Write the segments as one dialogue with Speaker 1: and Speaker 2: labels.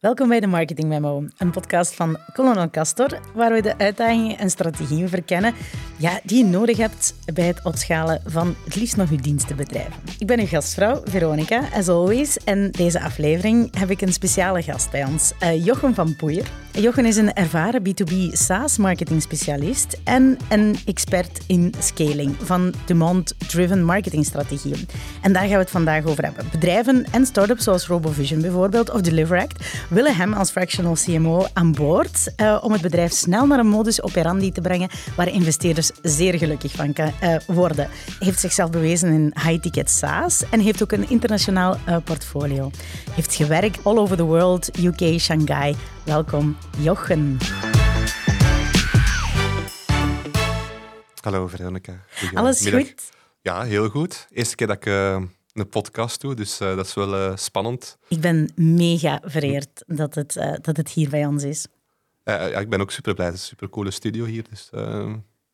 Speaker 1: Welkom bij de Marketing Memo, een podcast van Colonel Castor, waar we de uitdagingen en strategieën verkennen ja, die je nodig hebt bij het opschalen van het liefst nog uw dienstenbedrijf. Ik ben uw gastvrouw, Veronica, as always, en deze aflevering heb ik een speciale gast bij ons, uh, Jochem van Poeier. Jochem is een ervaren B2B SaaS-marketing specialist en een expert in scaling van demand-driven marketingstrategieën. En daar gaan we het vandaag over hebben. Bedrijven en startups zoals RoboVision bijvoorbeeld of Deliveract willen hem als fractional CMO aan boord uh, om het bedrijf snel naar een modus operandi te brengen waar investeerders zeer gelukkig van kan uh, worden. Heeft zichzelf bewezen in high-ticket SaaS en heeft ook een internationaal uh, portfolio. Heeft gewerkt all over the world, UK, Shanghai. Welkom, Jochen.
Speaker 2: Hallo Veronica.
Speaker 1: Alles goed?
Speaker 2: Ja, heel goed. Eerste keer dat ik een podcast toe, dus uh, dat is wel uh, spannend.
Speaker 1: Ik ben mega vereerd dat het, dat het hier bij ons is.
Speaker 2: ja, ik ben ook super blij. Het is een super coole studio hier. Dus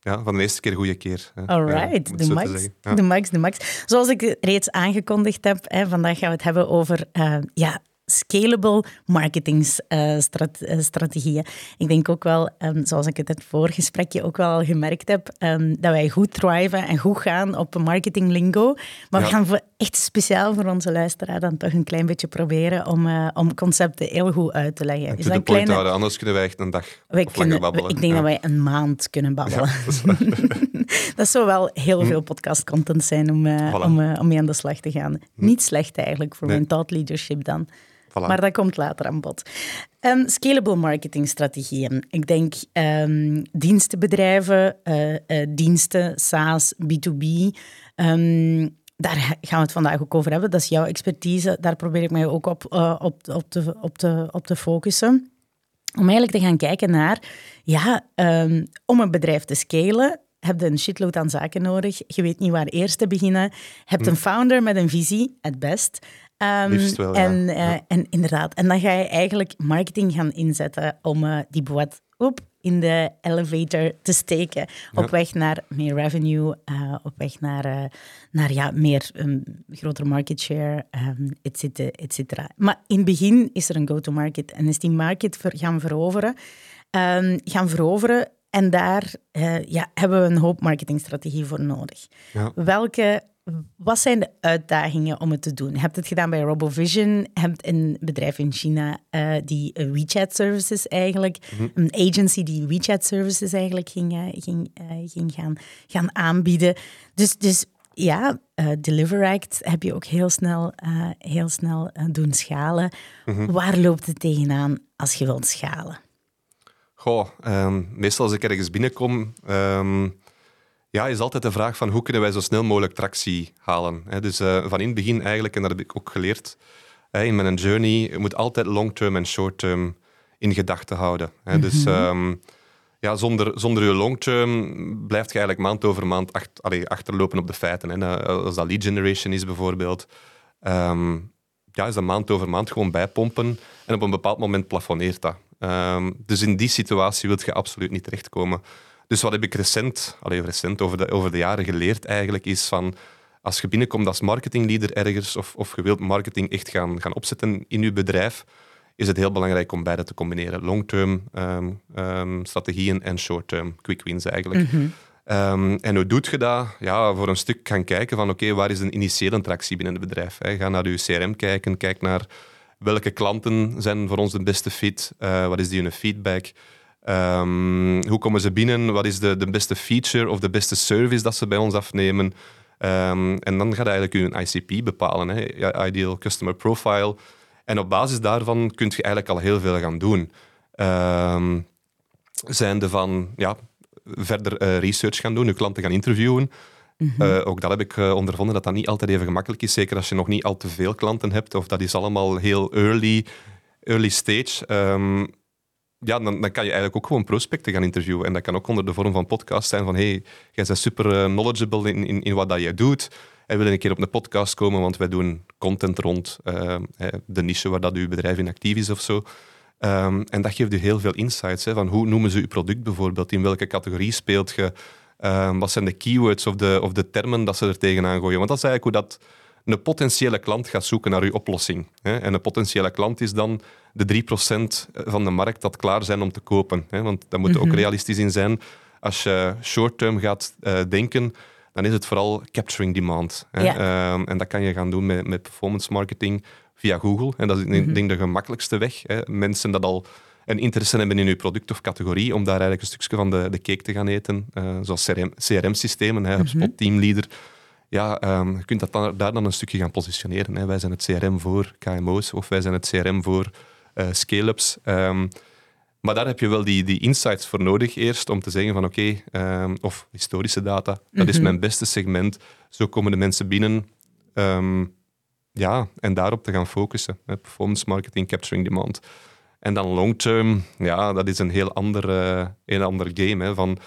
Speaker 2: ja, van de eerste keer goede keer.
Speaker 1: Alright, de, max, de max, de max. Zoals ik reeds aangekondigd heb, hè, vandaag gaan we het hebben over ja, scalable marketingstrategieën. Uh, ik denk ook wel, um, zoals ik het in het voorgesprekje ook wel al gemerkt heb, um, dat wij goed thriven en goed gaan op marketing lingo. Maar ja. we gaan voor, echt speciaal voor onze luisteraar dan toch een klein beetje proberen om, uh, om concepten heel goed uit te leggen.
Speaker 2: En dus een kleine... houden, anders kunnen wij echt een dag wij kunnen, babbelen.
Speaker 1: Ik denk ja. dat wij een maand kunnen babbelen. Ja, dat, dat, zou wel heel hm. veel podcast-content zijn om, voilà. om, om mee aan de slag te gaan. Hm. Niet slecht eigenlijk voor nee. mijn thought leadership dan. Maar dat komt later aan bod. Um, scalable marketingstrategieën. Ik denk um, dienstenbedrijven, uh, uh, diensten, SaaS, B2B. Um, daar gaan we het vandaag ook over hebben. Dat is jouw expertise. Daar probeer ik mij ook op, uh, op, op, te, op, te, op te focussen. Om eigenlijk te gaan kijken naar, ja, om een bedrijf te scalen, heb je een shitload aan zaken nodig. Je weet niet waar eerst te beginnen. Je hebt hm. een founder met een visie, het best.
Speaker 2: Um, wel,
Speaker 1: en,
Speaker 2: ja.
Speaker 1: Uh, en inderdaad, en dan ga je eigenlijk marketing gaan inzetten om uh, die boot op in de elevator te steken. Ja. Op weg naar meer revenue, uh, op weg naar, naar ja, meer um, grotere market share, um, et, cetera, et cetera. Maar in het begin is er een go-to-market en is die market ver, gaan veroveren. gaan veroveren en daar ja, hebben we een hoop marketingstrategie voor nodig.
Speaker 2: Ja.
Speaker 1: Welke wat zijn de uitdagingen om het te doen? Je hebt het gedaan bij RoboVision, je hebt een bedrijf in China uh, die WeChat services eigenlijk, mm -hmm. een agency die WeChat services eigenlijk ging, uh, ging, uh, ging gaan, gaan aanbieden. Dus, dus ja, Deliveract heb je ook heel snel, heel snel doen schalen. Mm -hmm. Waar loopt het tegenaan als je wilt schalen?
Speaker 2: Goh, um, meestal als ik ergens binnenkom... Um ja, is altijd de vraag van hoe kunnen wij zo snel mogelijk tractie halen. Dus uh, van in het begin eigenlijk, en dat heb ik ook geleerd in mijn journey, je moet altijd long-term en short-term in gedachten houden. Dus um, ja, zonder, zonder je long-term blijft je eigenlijk maand over maand acht, allee, achterlopen op de feiten. Hè. Als dat lead generation is bijvoorbeeld, um, ja, is dat maand over maand gewoon bijpompen en op een bepaald moment plafonneert dat. Um, dus in die situatie wil je absoluut niet terechtkomen. Dus wat heb ik recent, allee, recent over, de, over de jaren geleerd eigenlijk, is van als je binnenkomt als marketingleader ergens of, of je wilt marketing echt gaan, gaan opzetten in je bedrijf, is het heel belangrijk om beide te combineren. Long-term um, um, strategieën en short-term quick wins eigenlijk. Mm -hmm. um, en hoe doet je dat? Ja, voor een stuk gaan kijken van oké, okay, waar is een initiële tractie binnen het bedrijf? Hè? Ga naar je CRM kijken, kijk naar welke klanten zijn voor ons de beste fit, uh, wat is die hun feedback, Um, hoe komen ze binnen? Wat is de, de beste feature of de beste service dat ze bij ons afnemen? Um, en dan gaat eigenlijk je ICP bepalen, hè? Ideal Customer Profile. En op basis daarvan kun je eigenlijk al heel veel gaan doen. Um, zijnde van ja, verder uh, research gaan doen, je klanten gaan interviewen. Mm -hmm. uh, ook dat heb ik uh, ondervonden, dat dat niet altijd even gemakkelijk is. Zeker als je nog niet al te veel klanten hebt, of dat is allemaal heel early, early stage. Um, ja, dan, dan, kan je eigenlijk ook gewoon prospecten gaan interviewen. En dat kan ook onder de vorm van podcast zijn van hey, jij bent super eh, knowledgeable in, in, in wat dat jij doet. En wil een keer op een podcast komen, want wij doen content rond uh, de niche waar dat uw bedrijf in actief is of zo. Um, en dat geeft u heel veel insights. Hè, van hoe noemen ze uw product bijvoorbeeld? In welke categorie speelt je? Um, wat zijn de keywords of de, of de termen dat ze er tegenaan gooien? Want dat is eigenlijk hoe dat een potentiële klant gaat zoeken naar uw oplossing. En een potentiële klant is dan de 3% van de markt dat klaar zijn om te kopen. Want daar moet ook
Speaker 1: Mhm.
Speaker 2: realistisch in zijn. Als je short-term gaat eh, denken, dan is het vooral capturing demand.
Speaker 1: Ja.
Speaker 2: Ehm, en dat kan je gaan doen met, met performance marketing via Google. En dat is
Speaker 1: Mhm.
Speaker 2: ik denk de gemakkelijkste weg. Mensen dat al een interesse hebben in uw product of categorie, om daar eigenlijk een stukje van de, de cake te gaan eten. Eh, zoals CRM, CRM-systemen,
Speaker 1: Mhm.
Speaker 2: HubSpot Teamleader. Ja, ehm, je kunt dat dan, daar dan een stukje gaan positioneren. Hè. Wij zijn het CRM voor KMO's of wij zijn het CRM voor eh, scale-ups. Ehm, maar daar heb je wel die, die insights voor nodig eerst om te zeggen van oké, ehm, of historische data, dat is
Speaker 1: Mhm.
Speaker 2: mijn beste segment. Zo komen de mensen binnen. Ja, en daarop te gaan focussen. Hè. Performance marketing, capturing demand. En dan long term, ja, dat is een heel ander, een ander game. Hè, van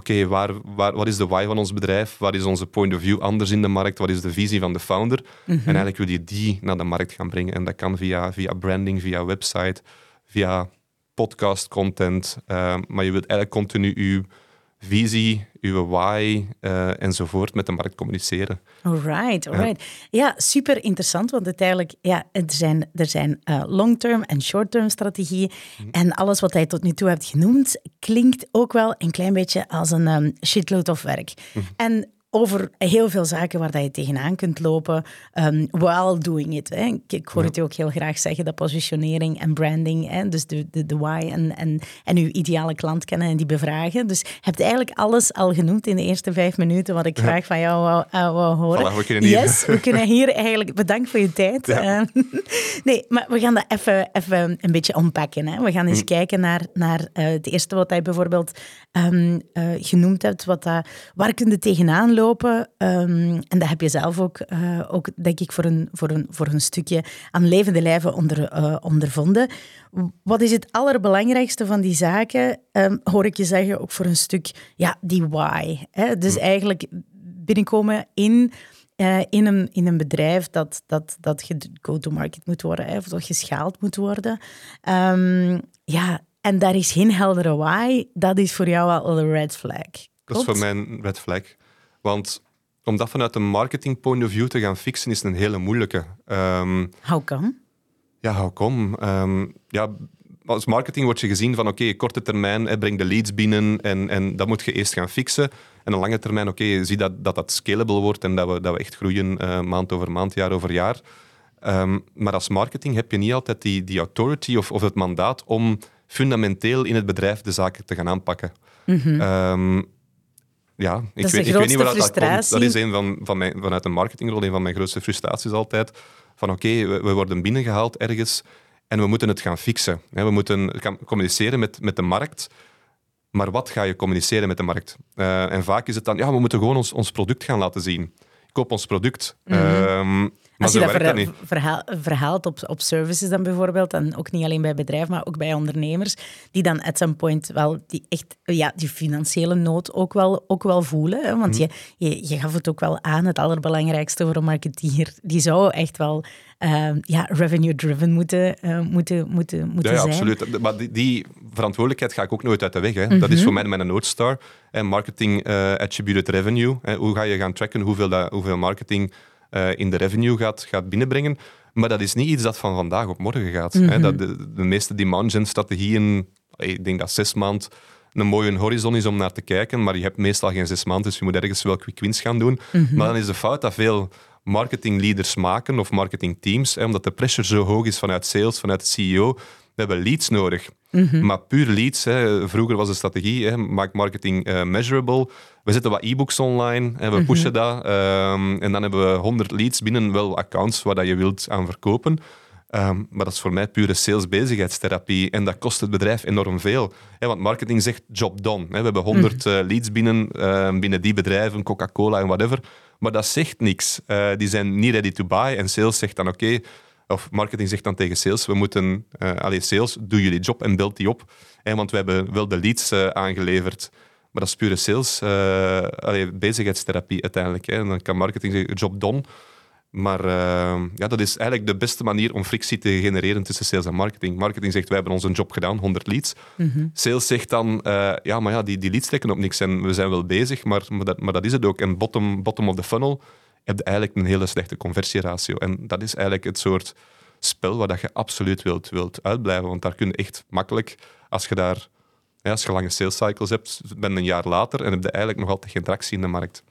Speaker 2: oké, waar, waar, wat is de why van ons bedrijf? Wat is onze point of view anders in de markt? Wat is de visie van de founder?
Speaker 1: Mhm.
Speaker 2: En eigenlijk wil je die naar de markt gaan brengen. En dat kan via, via branding, via website, via podcast content. Eh, maar je wilt eigenlijk continu je visie, je why eh, enzovoort met de markt communiceren.
Speaker 1: Alright, alright. Ja, super interessant, want uiteindelijk, ja, er zijn, er zijn eh, long-term en short-term strategieën. En alles wat hij tot nu toe hebt genoemd, klinkt ook wel een klein beetje als een ehm, shitload of werk. En over heel veel zaken waar dat je tegenaan kunt lopen, um, while doing it. Hè. Ik, ik hoor het je ook heel graag zeggen, dat positionering en branding, hè. dus de, de, de why en, en, en uw ideale klant kennen en die bevragen. Dus je hebt eigenlijk alles al genoemd in de eerste vijf minuten, wat ik graag van jou wou, uh, wou horen.
Speaker 2: Voilà, we kunnen hier-
Speaker 1: Yes, we kunnen hier eigenlijk... Bedankt voor je tijd.
Speaker 2: Ja.
Speaker 1: Uh, nee, maar we gaan dat even, even een beetje ontpakken. Hè. We gaan eens kijken naar, naar uh, het eerste wat hij bijvoorbeeld um, uh, genoemd hebt. Wat dat, waar kun je tegenaan lopen? Um, en dat heb je zelf ook, uh, ook denk ik, voor een, voor een, voor een stukje aan levende lijven onder, uh, ondervonden. Wat is het allerbelangrijkste van die zaken? Um, hoor ik je zeggen, ook voor een stuk, ja, die why. Hè? Dus hm. eigenlijk binnenkomen in... Uh, in, een, in een bedrijf dat, dat, dat go-to-market moet worden, hè, of dat geschaald moet worden. Um, ja, en daar is geen heldere why. Dat is voor jou al een red flag. Klopt?
Speaker 2: Dat is voor mij een red flag. Want om dat vanuit een marketing point of view te gaan fixen, is een hele moeilijke. Um,
Speaker 1: how come?
Speaker 2: Ja, how come? Um, ja, als marketing wordt je gezien van oké, okay, korte termijn, hè, breng de leads binnen en, en dat moet je eerst gaan fixen. En een lange termijn, oké, okay, zie dat, dat dat scalable wordt en dat we, dat we echt groeien uh, maand over maand, jaar over jaar. Um, maar als marketing heb je niet altijd die, die authority of, of het mandaat om fundamenteel in het bedrijf de zaken te gaan aanpakken.
Speaker 1: Mm
Speaker 2: -hmm. um, ja, ik weet, ik weet niet waar dat komt. Dat is een van, van mijn, vanuit een marketingrol een van mijn grootste frustraties altijd. Van oké, okay, we, we worden binnengehaald ergens en we moeten het gaan fixen. We moeten gaan communiceren met, met de markt. Maar wat ga je communiceren met de markt? Uh, en vaak is het dan, ja, we moeten gewoon ons, ons product gaan laten zien. Koop ons product. Mm -hmm. um,
Speaker 1: Als je dat,
Speaker 2: verha
Speaker 1: dat verhaal, verhaalt op, op services dan bijvoorbeeld, en ook niet alleen bij bedrijven, maar ook bij ondernemers, die dan at some point wel die echt ja, die financiële nood ook wel, ook wel voelen. Hè? Want mm. je, je, je gaf het ook wel aan, het allerbelangrijkste voor een marketeer, die zou echt wel uh, ja, revenue-driven moeten, uh, moeten, moeten, moeten
Speaker 2: ja, ja,
Speaker 1: zijn.
Speaker 2: absoluut. Maar die, die, verantwoordelijkheid ga ik ook nooit uit de weg. Hè. Mm -hmm. Dat is voor mij mijn North Star. En marketing uh, attributed revenue. Hoe ga je gaan tracken hoeveel, dat, hoeveel marketing uh, in de revenue gaat, gaat binnenbrengen. Maar dat is niet iets dat van vandaag op morgen gaat. Mm -hmm. hè. Dat de, de meeste demand gen strategieën, ik denk dat zes maand een mooie horizon is om naar te kijken, maar je hebt meestal geen zes maanden, dus je moet ergens wel quick wins gaan doen. Mm -hmm. Maar dan is de fout dat veel marketingleaders maken of marketingteams, hè, omdat de pressure zo hoog is vanuit sales, vanuit de CEO. We hebben leads nodig. Mm -hmm. Maar puur leads, hè, vroeger was de strategie, hè, maak marketing uh, measurable. We zetten wat e-books online, hè, we pushen mm -hmm. dat. Um, en dan hebben we 100 leads binnen, wel accounts waar dat je wilt aan verkopen. Um, maar dat is voor mij pure salesbezigheidstherapie. En dat kost het bedrijf enorm veel. Hè, want marketing zegt job done. Hè. We hebben 100 mm -hmm. uh, leads binnen, uh, binnen die bedrijven, Coca-Cola en whatever. Maar dat zegt niks. Uh, die zijn niet ready to buy. En sales zegt dan oké, okay, of marketing zegt dan tegen sales, we moeten, uh, allez, sales, doe jullie job en beeld die op. Want we hebben wel de leads uh, aangeleverd. Maar dat is pure sales, uh, allez, bezigheidstherapie uiteindelijk. Hè. En dan kan marketing zeggen, job done. Maar ja, dat is eigenlijk de beste manier om frictie te genereren tussen sales en marketing. Marketing zegt, wij hebben onze job gedaan, 100 leads. Mm -hmm. Sales zegt dan, ja, maar ja, die, die leads trekken op niks en we zijn wel bezig, maar, maar, dat, maar dat is het ook. En bottom, bottom of the funnel heb je eigenlijk een hele slechte conversieratio. En dat is eigenlijk het soort spel waar dat je absoluut wilt, wilt uitblijven. Want daar kun je echt makkelijk, als je daar als je lange sales cycles hebt, ben een jaar later en heb je eigenlijk nog altijd geen tractie in de markt.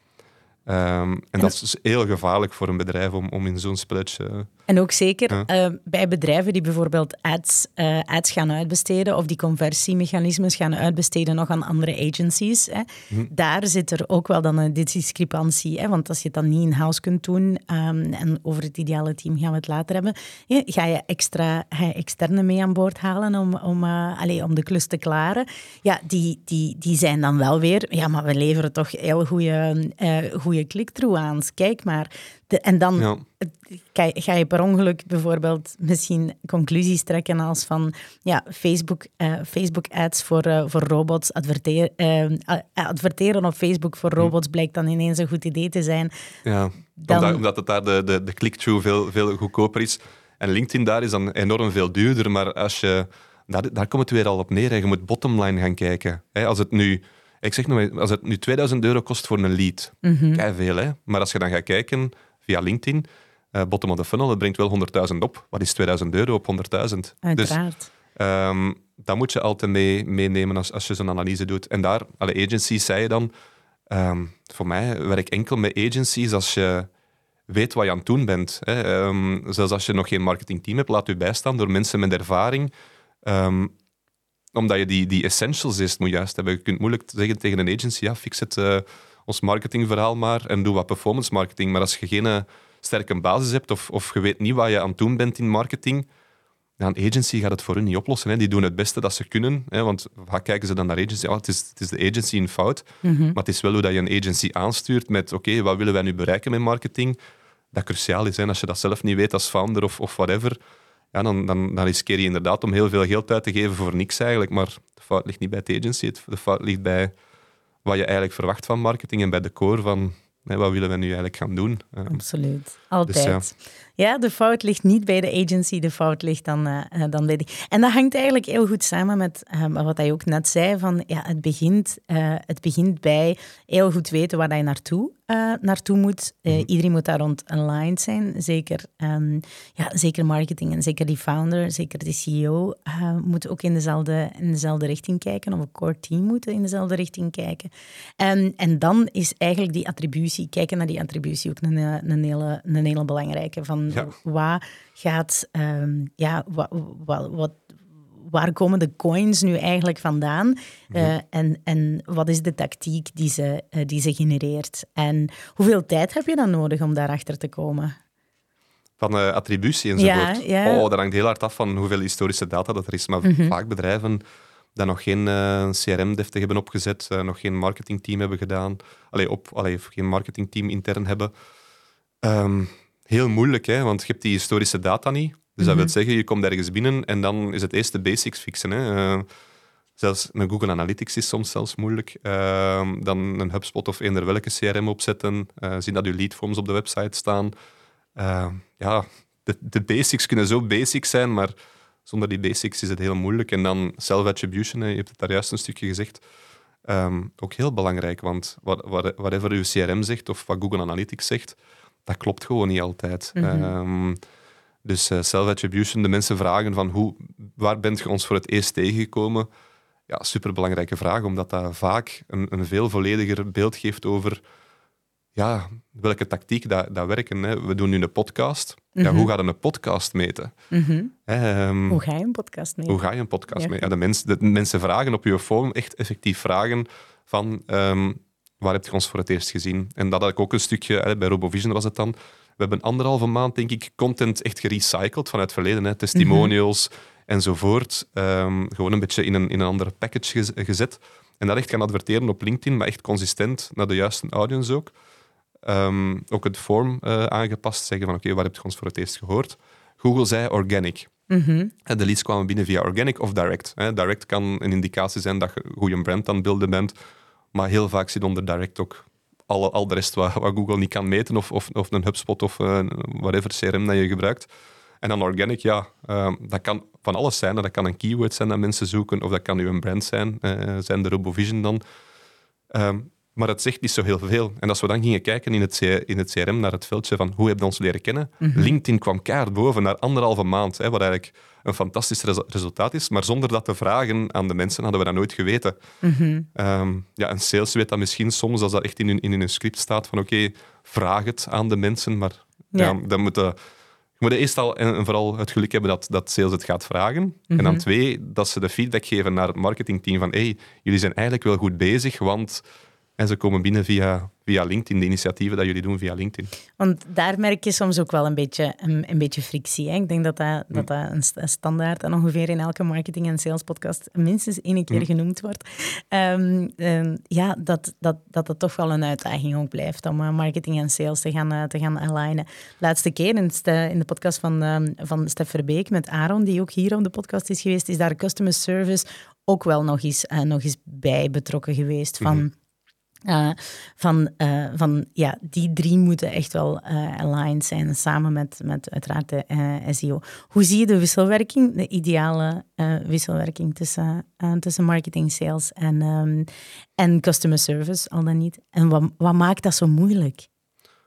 Speaker 2: Ehm, en dat is dus heel gevaarlijk voor een bedrijf om, om in zo'n spelletje
Speaker 1: en ook zeker uh, bij bedrijven die bijvoorbeeld ads, uh, ads gaan uitbesteden of die conversiemechanismes gaan uitbesteden nog aan andere agencies. Hè. Hm. Daar zit er ook wel dan een discrepantie. Hè, want als je het dan niet in-house kunt doen, um, en over het ideale team gaan we het later hebben, ja, ga je extra ga je externe mee aan boord halen om, om, allez, om de klus te klaren. Ja, die, die, die zijn dan wel weer, ja, maar we leveren toch heel goede click-through aan. Kijk maar. De, en dan ja. ga, ga, je per ongeluk bijvoorbeeld misschien conclusies trekken als van ja, Facebook, uh, Facebook ads voor, uh, voor robots, adverteer, uh, adverteren op Facebook voor hm. robots blijkt dan ineens een goed idee te zijn.
Speaker 2: Ja, dan... omdat, omdat het daar de, de, de click-through veel, veel goedkoper is. En LinkedIn daar is dan enorm veel duurder, maar als je, daar, daar komt het weer al op neer. Je moet bottomline gaan kijken. Als het nu... Ik zeg nog als het nu 2000 euro kost voor een lead, mm -hmm. veel, hè? maar als je dan gaat kijken via LinkedIn. Uh, bottom of the funnel, dat brengt wel 100.000 op. Wat is 2000 euro op 100.000?
Speaker 1: Uiteraard.
Speaker 2: Dus, um, dat moet je altijd mee, meenemen als, als je zo'n analyse doet. En daar, alle agencies, zei je dan, um, voor mij werk enkel met agencies als je weet wat je aan het doen bent. Hè. Um, zelfs als je nog geen marketingteam hebt, laat je bijstaan door mensen met ervaring. Um, omdat je die, die essentials is, moet juist hebben. Je kunt moeilijk zeggen tegen een agency, ja, fix het... Uh, ons marketingverhaal maar en doe wat performance marketing. Maar als je geen eh, sterke basis hebt of, of je weet niet wat je aan het doen bent in marketing, dan een agency gaat het voor hun niet oplossen. Hè. Die doen het beste dat ze kunnen. Hè, want vaak kijken ze dan naar agency. Oh, het, is, het is de agency in fout. Mhm. Maar het is wel hoe dat je een agency aanstuurt met oké, wat willen wij nu bereiken met marketing? Dat cruciaal is. Hè. Als je dat zelf niet weet als founder of, of whatever, ja, dan, dan, dan riskeer je inderdaad om heel veel geld uit te geven voor niks eigenlijk. Maar de fout ligt niet bij het agency. De fout ligt bij wat je eigenlijk verwacht van marketing en bij de core van wat willen we nu eigenlijk gaan doen.
Speaker 1: Absoluut, dus altijd. ja. de fout ligt niet bij de agency, de fout ligt dan, uh, dan bij. En dat hangt eigenlijk heel goed samen met uh, wat hij ook net zei, van ja, het, begint, uh, het begint bij heel goed weten waar je naartoe uh, naartoe moet. Uh, Iedereen moet daar rond aligned zijn. Zeker, um, ja, zeker marketing en zeker die founder, zeker die CEO, uh, moeten ook in dezelfde, in dezelfde richting kijken. Of een core team moeten in dezelfde richting kijken. En, en dan is eigenlijk die attributie, kijken naar die attributie, ook een, een, hele, een hele belangrijke. Van ja. waar gaat, um, ja, wat, wat, wat waar komen de coins nu eigenlijk vandaan? Uh, en, en wat is de tactiek die ze, uh, die ze genereert? En hoeveel tijd heb je dan nodig om daarachter te komen?
Speaker 2: Van uh, attributie enzovoort. Ja, ja. Oh, dat hangt heel hard af van hoeveel historische data dat er is. Maar mm-hmm. vaak bedrijven die nog geen CRM-deftig hebben opgezet, nog geen marketingteam hebben gedaan, allee, op, allee, geen marketingteam intern hebben. Um, heel moeilijk, hè, want je hebt die historische data niet. Dus dat wil mhm. zeggen, je komt ergens binnen en dan is het eerst de basics fixen. Hè. Uh, zelfs een Google Analytics is soms zelfs moeilijk. Uh, dan een HubSpot of eender welke CRM opzetten. Uh, zien dat je leadforms op de website staan. ja, de, de, basics kunnen zo basic zijn, maar zonder die basics is het heel moeilijk. En dan self-attribution, je hebt het daar juist een stukje gezegd. Um, ook heel belangrijk, want wat, wat, whatever uw CRM zegt of wat Google Analytics zegt, dat klopt gewoon niet altijd. Mm dus uh, self-attribution, de mensen vragen van hoe, waar bent je ons voor het eerst tegengekomen? Ja, superbelangrijke vraag, omdat dat vaak een, een veel vollediger beeld geeft over ja, welke tactiek dat, dat werken. Hè. We doen nu een podcast. ja, mhm. hoe gaat een podcast meten?
Speaker 1: Mhm. Ehm, hoe ga je een podcast meten?
Speaker 2: Hoe ga je een podcast meten? Ja, de, mens, de, mensen vragen op je forum echt effectief vragen van um, waar heb je ons voor het eerst gezien? En dat had ik ook een stukje, hè, bij RoboVision was het dan, hebben anderhalve maand, denk ik, content echt gerecycled vanuit het verleden. Hè. Testimonials enzovoort. Um, gewoon een beetje in een, in een andere package gezet. En dat echt gaan adverteren op LinkedIn, maar echt consistent naar de juiste audience ook. Ehm, ook het form uh, aangepast, zeggen van oké, okay, waar heb je ons voor het eerst gehoord? Google zei organic. Mm De leads kwamen binnen via organic of direct. Direct kan een indicatie zijn dat je een goede brand aan het beelden bent, maar heel vaak zit onder direct ook al, al de rest wat, wat, Google niet kan meten, of, of, of een HubSpot of uh, whatever CRM dat je gebruikt. En dan organic, ja, uh, dat kan van alles zijn. Dat kan een keyword zijn dat mensen zoeken, of dat kan nu een brand zijn, uh, zijn de RoboVision dan. Um, maar het zegt niet zo heel veel. En als we dan gingen kijken in het, in het CRM naar het veldje van hoe hebben we ons leren kennen, LinkedIn kwam keihard boven naar anderhalve maand, hè, wat eigenlijk een fantastisch resu- resultaat is. Maar zonder dat te vragen aan de mensen hadden we dat nooit geweten. Ehm, ja, een sales weet dat misschien soms, als dat echt in hun, in hun script staat, van oké, vraag het aan de mensen, maar ja.
Speaker 1: Ja.
Speaker 2: dan moeten... Je moet eerst al en vooral het geluk hebben dat, dat sales het gaat vragen. En dan twee, dat ze de feedback geven naar het marketingteam van hey, jullie zijn eigenlijk wel goed bezig, want... En ze komen binnen via, via LinkedIn, de initiatieven dat jullie doen via LinkedIn.
Speaker 1: Want daar merk je soms ook wel een beetje, een, een beetje frictie. Hè? Ik denk dat dat, dat, dat een, st- een standaard en ongeveer in elke marketing- en sales-podcast minstens één keer genoemd wordt. Ehm, ehm, ja, dat, dat, dat het toch wel een uitdaging ook blijft om eh, marketing en sales te gaan, eh, te gaan alignen. Laatste keer in, de podcast van, ehm, van Stef Verbeek met Aaron, die ook hier op de podcast is geweest, is daar customer service ook wel nog eens, eh, nog eens bij betrokken geweest. Van, eh, van, eh, van ja, die drie moeten echt wel eh aligned zijn, samen met, met uiteraard de SEO. Hoe zie je de wisselwerking, de ideale wisselwerking tussen, tussen marketing, sales en, ehm, en customer service, al dan niet? En wat, wat maakt dat zo moeilijk?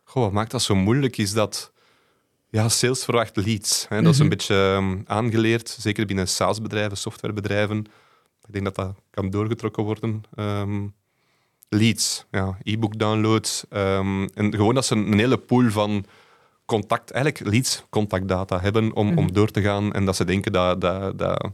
Speaker 2: Goh, wat maakt dat zo moeilijk is dat ja, sales verwacht leads. Hè. Dat is een beetje ehm, aangeleerd, zeker binnen SaaS-bedrijven, softwarebedrijven. Ik denk dat dat kan doorgetrokken worden. Ehm, leads, ja, e-book downloads. ehm, en gewoon dat ze een, een hele pool van contact, eigenlijk leads, contactdata hebben om, om door te gaan en dat ze denken dat, dat, dat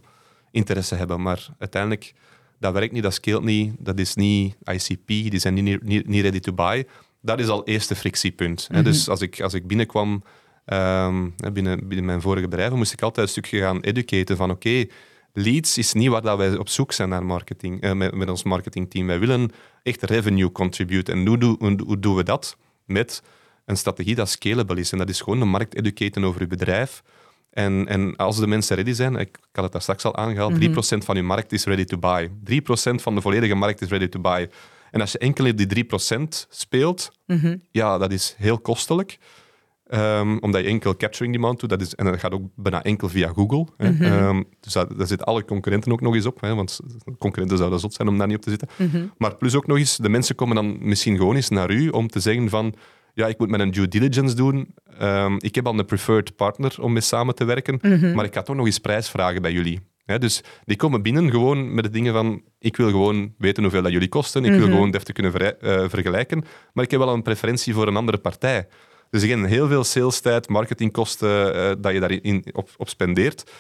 Speaker 2: interesse hebben. Maar uiteindelijk, dat werkt niet, dat scaleert niet, dat is niet ICP, die zijn niet, niet, niet ready to buy. Dat is al eerste frictiepunt. hè. Dus als ik, als ik binnenkwam ehm, binnen, binnen mijn vorige bedrijven, moest ik altijd een stukje gaan educaten van oké, leads is niet waar dat wij op zoek zijn naar marketing, eh, met, met ons marketingteam. Wij willen echt revenue contribute. En hoe, doen- hoe, hoe doen we dat? Met een strategie dat scalable is. En dat is gewoon de markt educaten over je bedrijf. En, en als de mensen ready zijn, ik, had het daar straks al aangehaald, 3% van je markt is ready to buy. 3% van de volledige markt is ready to buy. En als je enkel in die 3% speelt, ja, dat is heel kostelijk. Ehm, omdat je enkel capturing demand doet. Dat is, en dat gaat ook bijna enkel via Google. Hè. Ehm, dus daar zitten alle concurrenten ook nog eens op. Hè, want concurrenten zouden zot zijn om daar niet op te zitten. Maar plus ook nog eens, de mensen komen dan misschien gewoon eens naar u om te zeggen van ja, ik moet mijn due diligence doen. Ehm, ik heb al een preferred partner om mee samen te werken, maar ik ga toch nog eens prijs vragen bij jullie. Dus die komen binnen gewoon met de dingen van ik wil gewoon weten hoeveel dat jullie kosten, ik wil gewoon deftig kunnen vrij- eh, vergelijken, maar ik heb wel een preferentie voor een andere partij. Dus again, heel veel salestijd, marketingkosten eh, dat je daarin op, op spendeert.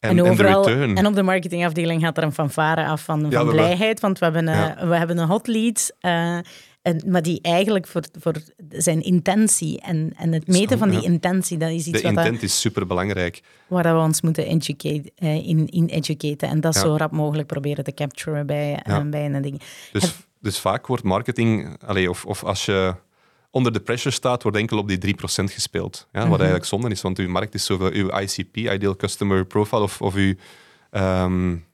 Speaker 2: En, en, de
Speaker 1: overal,
Speaker 2: return.
Speaker 1: en op de marketingafdeling gaat er een fanfare af van, van blijheid, want we hebben, eh,
Speaker 2: Ja.
Speaker 1: we hebben een hot lead, eh, en, maar die eigenlijk voor, voor zijn intentie en, en het meten van die
Speaker 2: ja.
Speaker 1: intentie, dat is iets
Speaker 2: de
Speaker 1: wat dat-
Speaker 2: intent is super belangrijk.
Speaker 1: waar we ons moeten educate, eh, in, in educaten en dat zo rap mogelijk proberen te capturen bij, eh,
Speaker 2: Ja.
Speaker 1: bij een ding.
Speaker 2: Dus, dus vaak wordt marketing, allee, of, of als je onder de pressure staat, wordt enkel op die 3% gespeeld. Ja, Wat eigenlijk zonde is, want uw markt is zoveel, uw ICP, Ideal Customer Profile, of, of uw,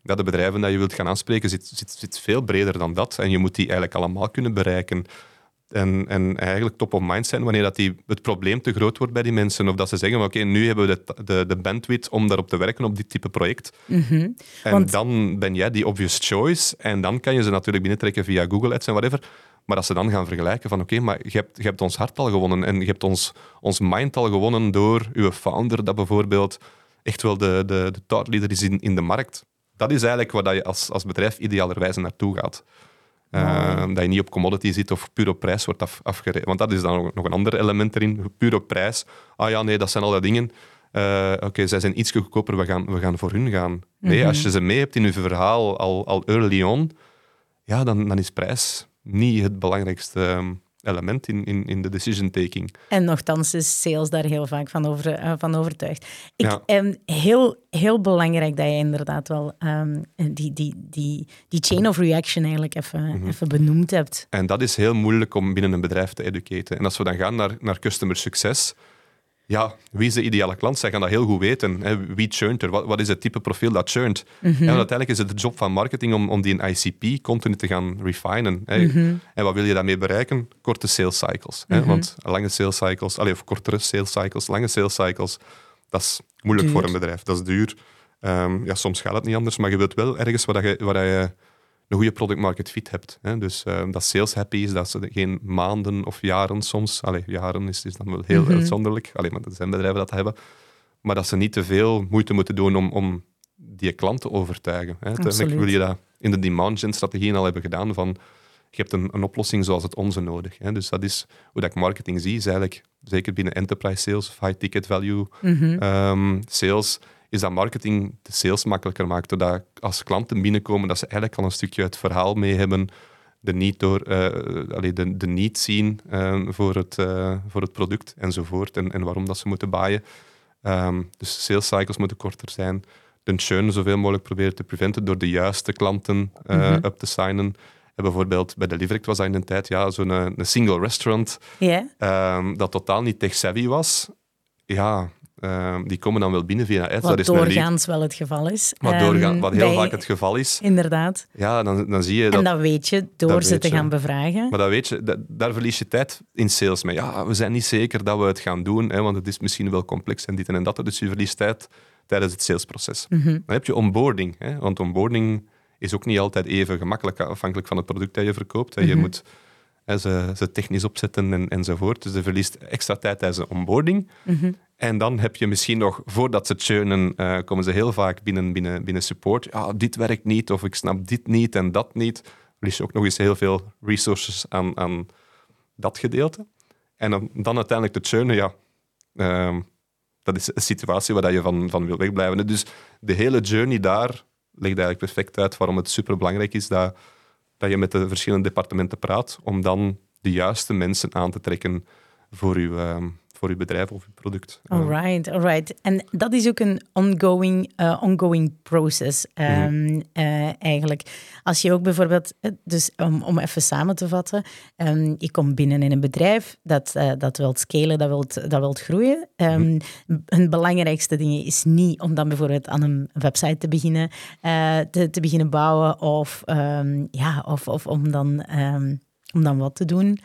Speaker 2: ja, de bedrijven dat je wilt gaan aanspreken, zit, zit, zit veel breder dan dat. En je moet die eigenlijk allemaal kunnen bereiken. En, en eigenlijk top of mind zijn wanneer dat die, het probleem te groot wordt bij die mensen. Of dat ze zeggen, van, oké, nu hebben we de, de, de bandwidth om daarop te werken, op dit type project. En
Speaker 1: Want-
Speaker 2: dan ben jij die obvious choice. En dan kan je ze natuurlijk binnentrekken via Google Ads en whatever. Maar als ze dan gaan vergelijken van oké, maar je hebt, je hebt ons hart al gewonnen en je hebt ons, ons mind al gewonnen door uw founder dat bijvoorbeeld echt wel de, de, de thought leader is in, in de markt. Dat is eigenlijk waar dat je als, als bedrijf idealerwijze naartoe gaat. Eh, dat je niet op commodity zit of puur op prijs wordt af, afgerekend. Want dat is dan nog, nog een ander element erin. Puur op prijs. Ah ja, nee, dat zijn al die dingen. Eh, Oké, zij zijn iets goedkoper, we gaan, we gaan voor hun gaan. Nee, als je ze mee hebt in je verhaal al, al early on, ja, dan, dan is prijs niet het belangrijkste ehm, element in, in, in de decision taking.
Speaker 1: En nogthans is sales daar heel vaak van, over, eh, van overtuigd. Ik,
Speaker 2: Ja.
Speaker 1: heel, heel belangrijk dat je inderdaad wel ehm, die, die, die, die chain of reaction eigenlijk even,
Speaker 2: Mhm.
Speaker 1: even benoemd hebt.
Speaker 2: En dat is heel moeilijk om binnen een bedrijf te educaten. En als we dan gaan naar, naar customer succes, ja, wie is de ideale klant? Zij gaan dat heel goed weten. Hè. Wie churnt er? Wat, wat is het type profiel dat churnt? En uiteindelijk is het de job van marketing om, om die ICP continu te gaan refinen. Hè. En wat wil je daarmee bereiken? Korte sales cycles. Hè. Want lange sales cycles, allee, of kortere sales cycles, lange sales cycles, dat is moeilijk
Speaker 1: Duur.
Speaker 2: voor een bedrijf. Dat is duur. Ehm, ja, soms gaat het niet anders, maar je wilt wel ergens waar, je, waar dat je een goede product market fit hebt. Hè. Dus uh, dat sales happy is, dat ze geen maanden of jaren soms, allee, jaren is, is dan wel heel
Speaker 1: Mhm.
Speaker 2: uitzonderlijk, allee, maar er zijn bedrijven dat hebben, maar dat ze niet te veel moeite moeten doen om, om die klant te overtuigen. Hè. Uiteindelijk wil je dat in de demand gen strategieën al hebben gedaan van je hebt een, een oplossing zoals het onze nodig. Hè. Dus dat is hoe dat ik marketing zie, is eigenlijk zeker binnen enterprise sales of high ticket value
Speaker 1: Mhm.
Speaker 2: ehm, sales, is dat marketing de sales makkelijker maakt. Doordat als klanten binnenkomen, dat ze eigenlijk al een stukje het verhaal mee hebben, de niet, door, eh, allee, de, de niet zien eh, voor, het, eh, voor het product enzovoort en, en waarom dat ze moeten baaien. Ehm, dus sales cycles moeten korter zijn. De churn zoveel mogelijk proberen te preventen door de juiste klanten eh,
Speaker 1: Mhm.
Speaker 2: up te signen. En bijvoorbeeld bij Deliverect was dat in een tijd ja, zo'n een single restaurant ehm, dat totaal niet tech-savvy was, ja, ehm, die komen dan wel binnen via ads.
Speaker 1: wat
Speaker 2: dat is
Speaker 1: doorgaans wel het geval is.
Speaker 2: Wat, doorgaan,
Speaker 1: Ehm,
Speaker 2: wat heel
Speaker 1: bij-
Speaker 2: vaak het geval is.
Speaker 1: Inderdaad.
Speaker 2: Ja, dan, dan zie je
Speaker 1: En
Speaker 2: dat...
Speaker 1: dat weet je door
Speaker 2: dat
Speaker 1: ze te
Speaker 2: je.
Speaker 1: gaan bevragen.
Speaker 2: Maar dat weet je, dat- daar verlies je tijd in sales mee. Ja, we zijn niet zeker dat we het gaan doen, hè, want het is misschien wel complex en dit en dat. Dus je verliest tijd tijdens het salesproces.
Speaker 1: Mhm.
Speaker 2: Dan heb je onboarding. Hè, want onboarding is ook niet altijd even gemakkelijk, afhankelijk van het product dat je verkoopt. Hè. Je
Speaker 1: Mhm.
Speaker 2: moet hè, ze, ze technisch opzetten en, enzovoort. Dus je verliest extra tijd tijdens de onboarding.
Speaker 1: Mhm.
Speaker 2: En dan heb je misschien nog, voordat ze churnen, eh, komen ze heel vaak binnen, binnen, binnen support. Ja, dit werkt niet, of ik snap dit niet en dat niet. Verlies je ook nog eens heel veel resources aan, aan dat gedeelte. En dan, dan uiteindelijk te churnen, ja, ehm, dat is een situatie waar je van, van wil wegblijven. Dus de hele journey daar legt eigenlijk perfect uit waarom het superbelangrijk is dat, dat je met de verschillende departementen praat, om dan de juiste mensen aan te trekken voor je, ehm, voor uw bedrijf of uw product.
Speaker 1: Alright, alright. En dat is ook een ongoing, eh, ongoing process ehm, eh, eigenlijk. Als je ook bijvoorbeeld, eh, dus om, om even samen te vatten, ehm, je komt binnen in een bedrijf dat, eh, dat wilt scalen, dat wilt, dat wilt groeien. Ehm Een belangrijkste ding is niet om dan bijvoorbeeld aan een website te beginnen, te, te beginnen bouwen of, ja, of, of om, dan, om dan wat te doen.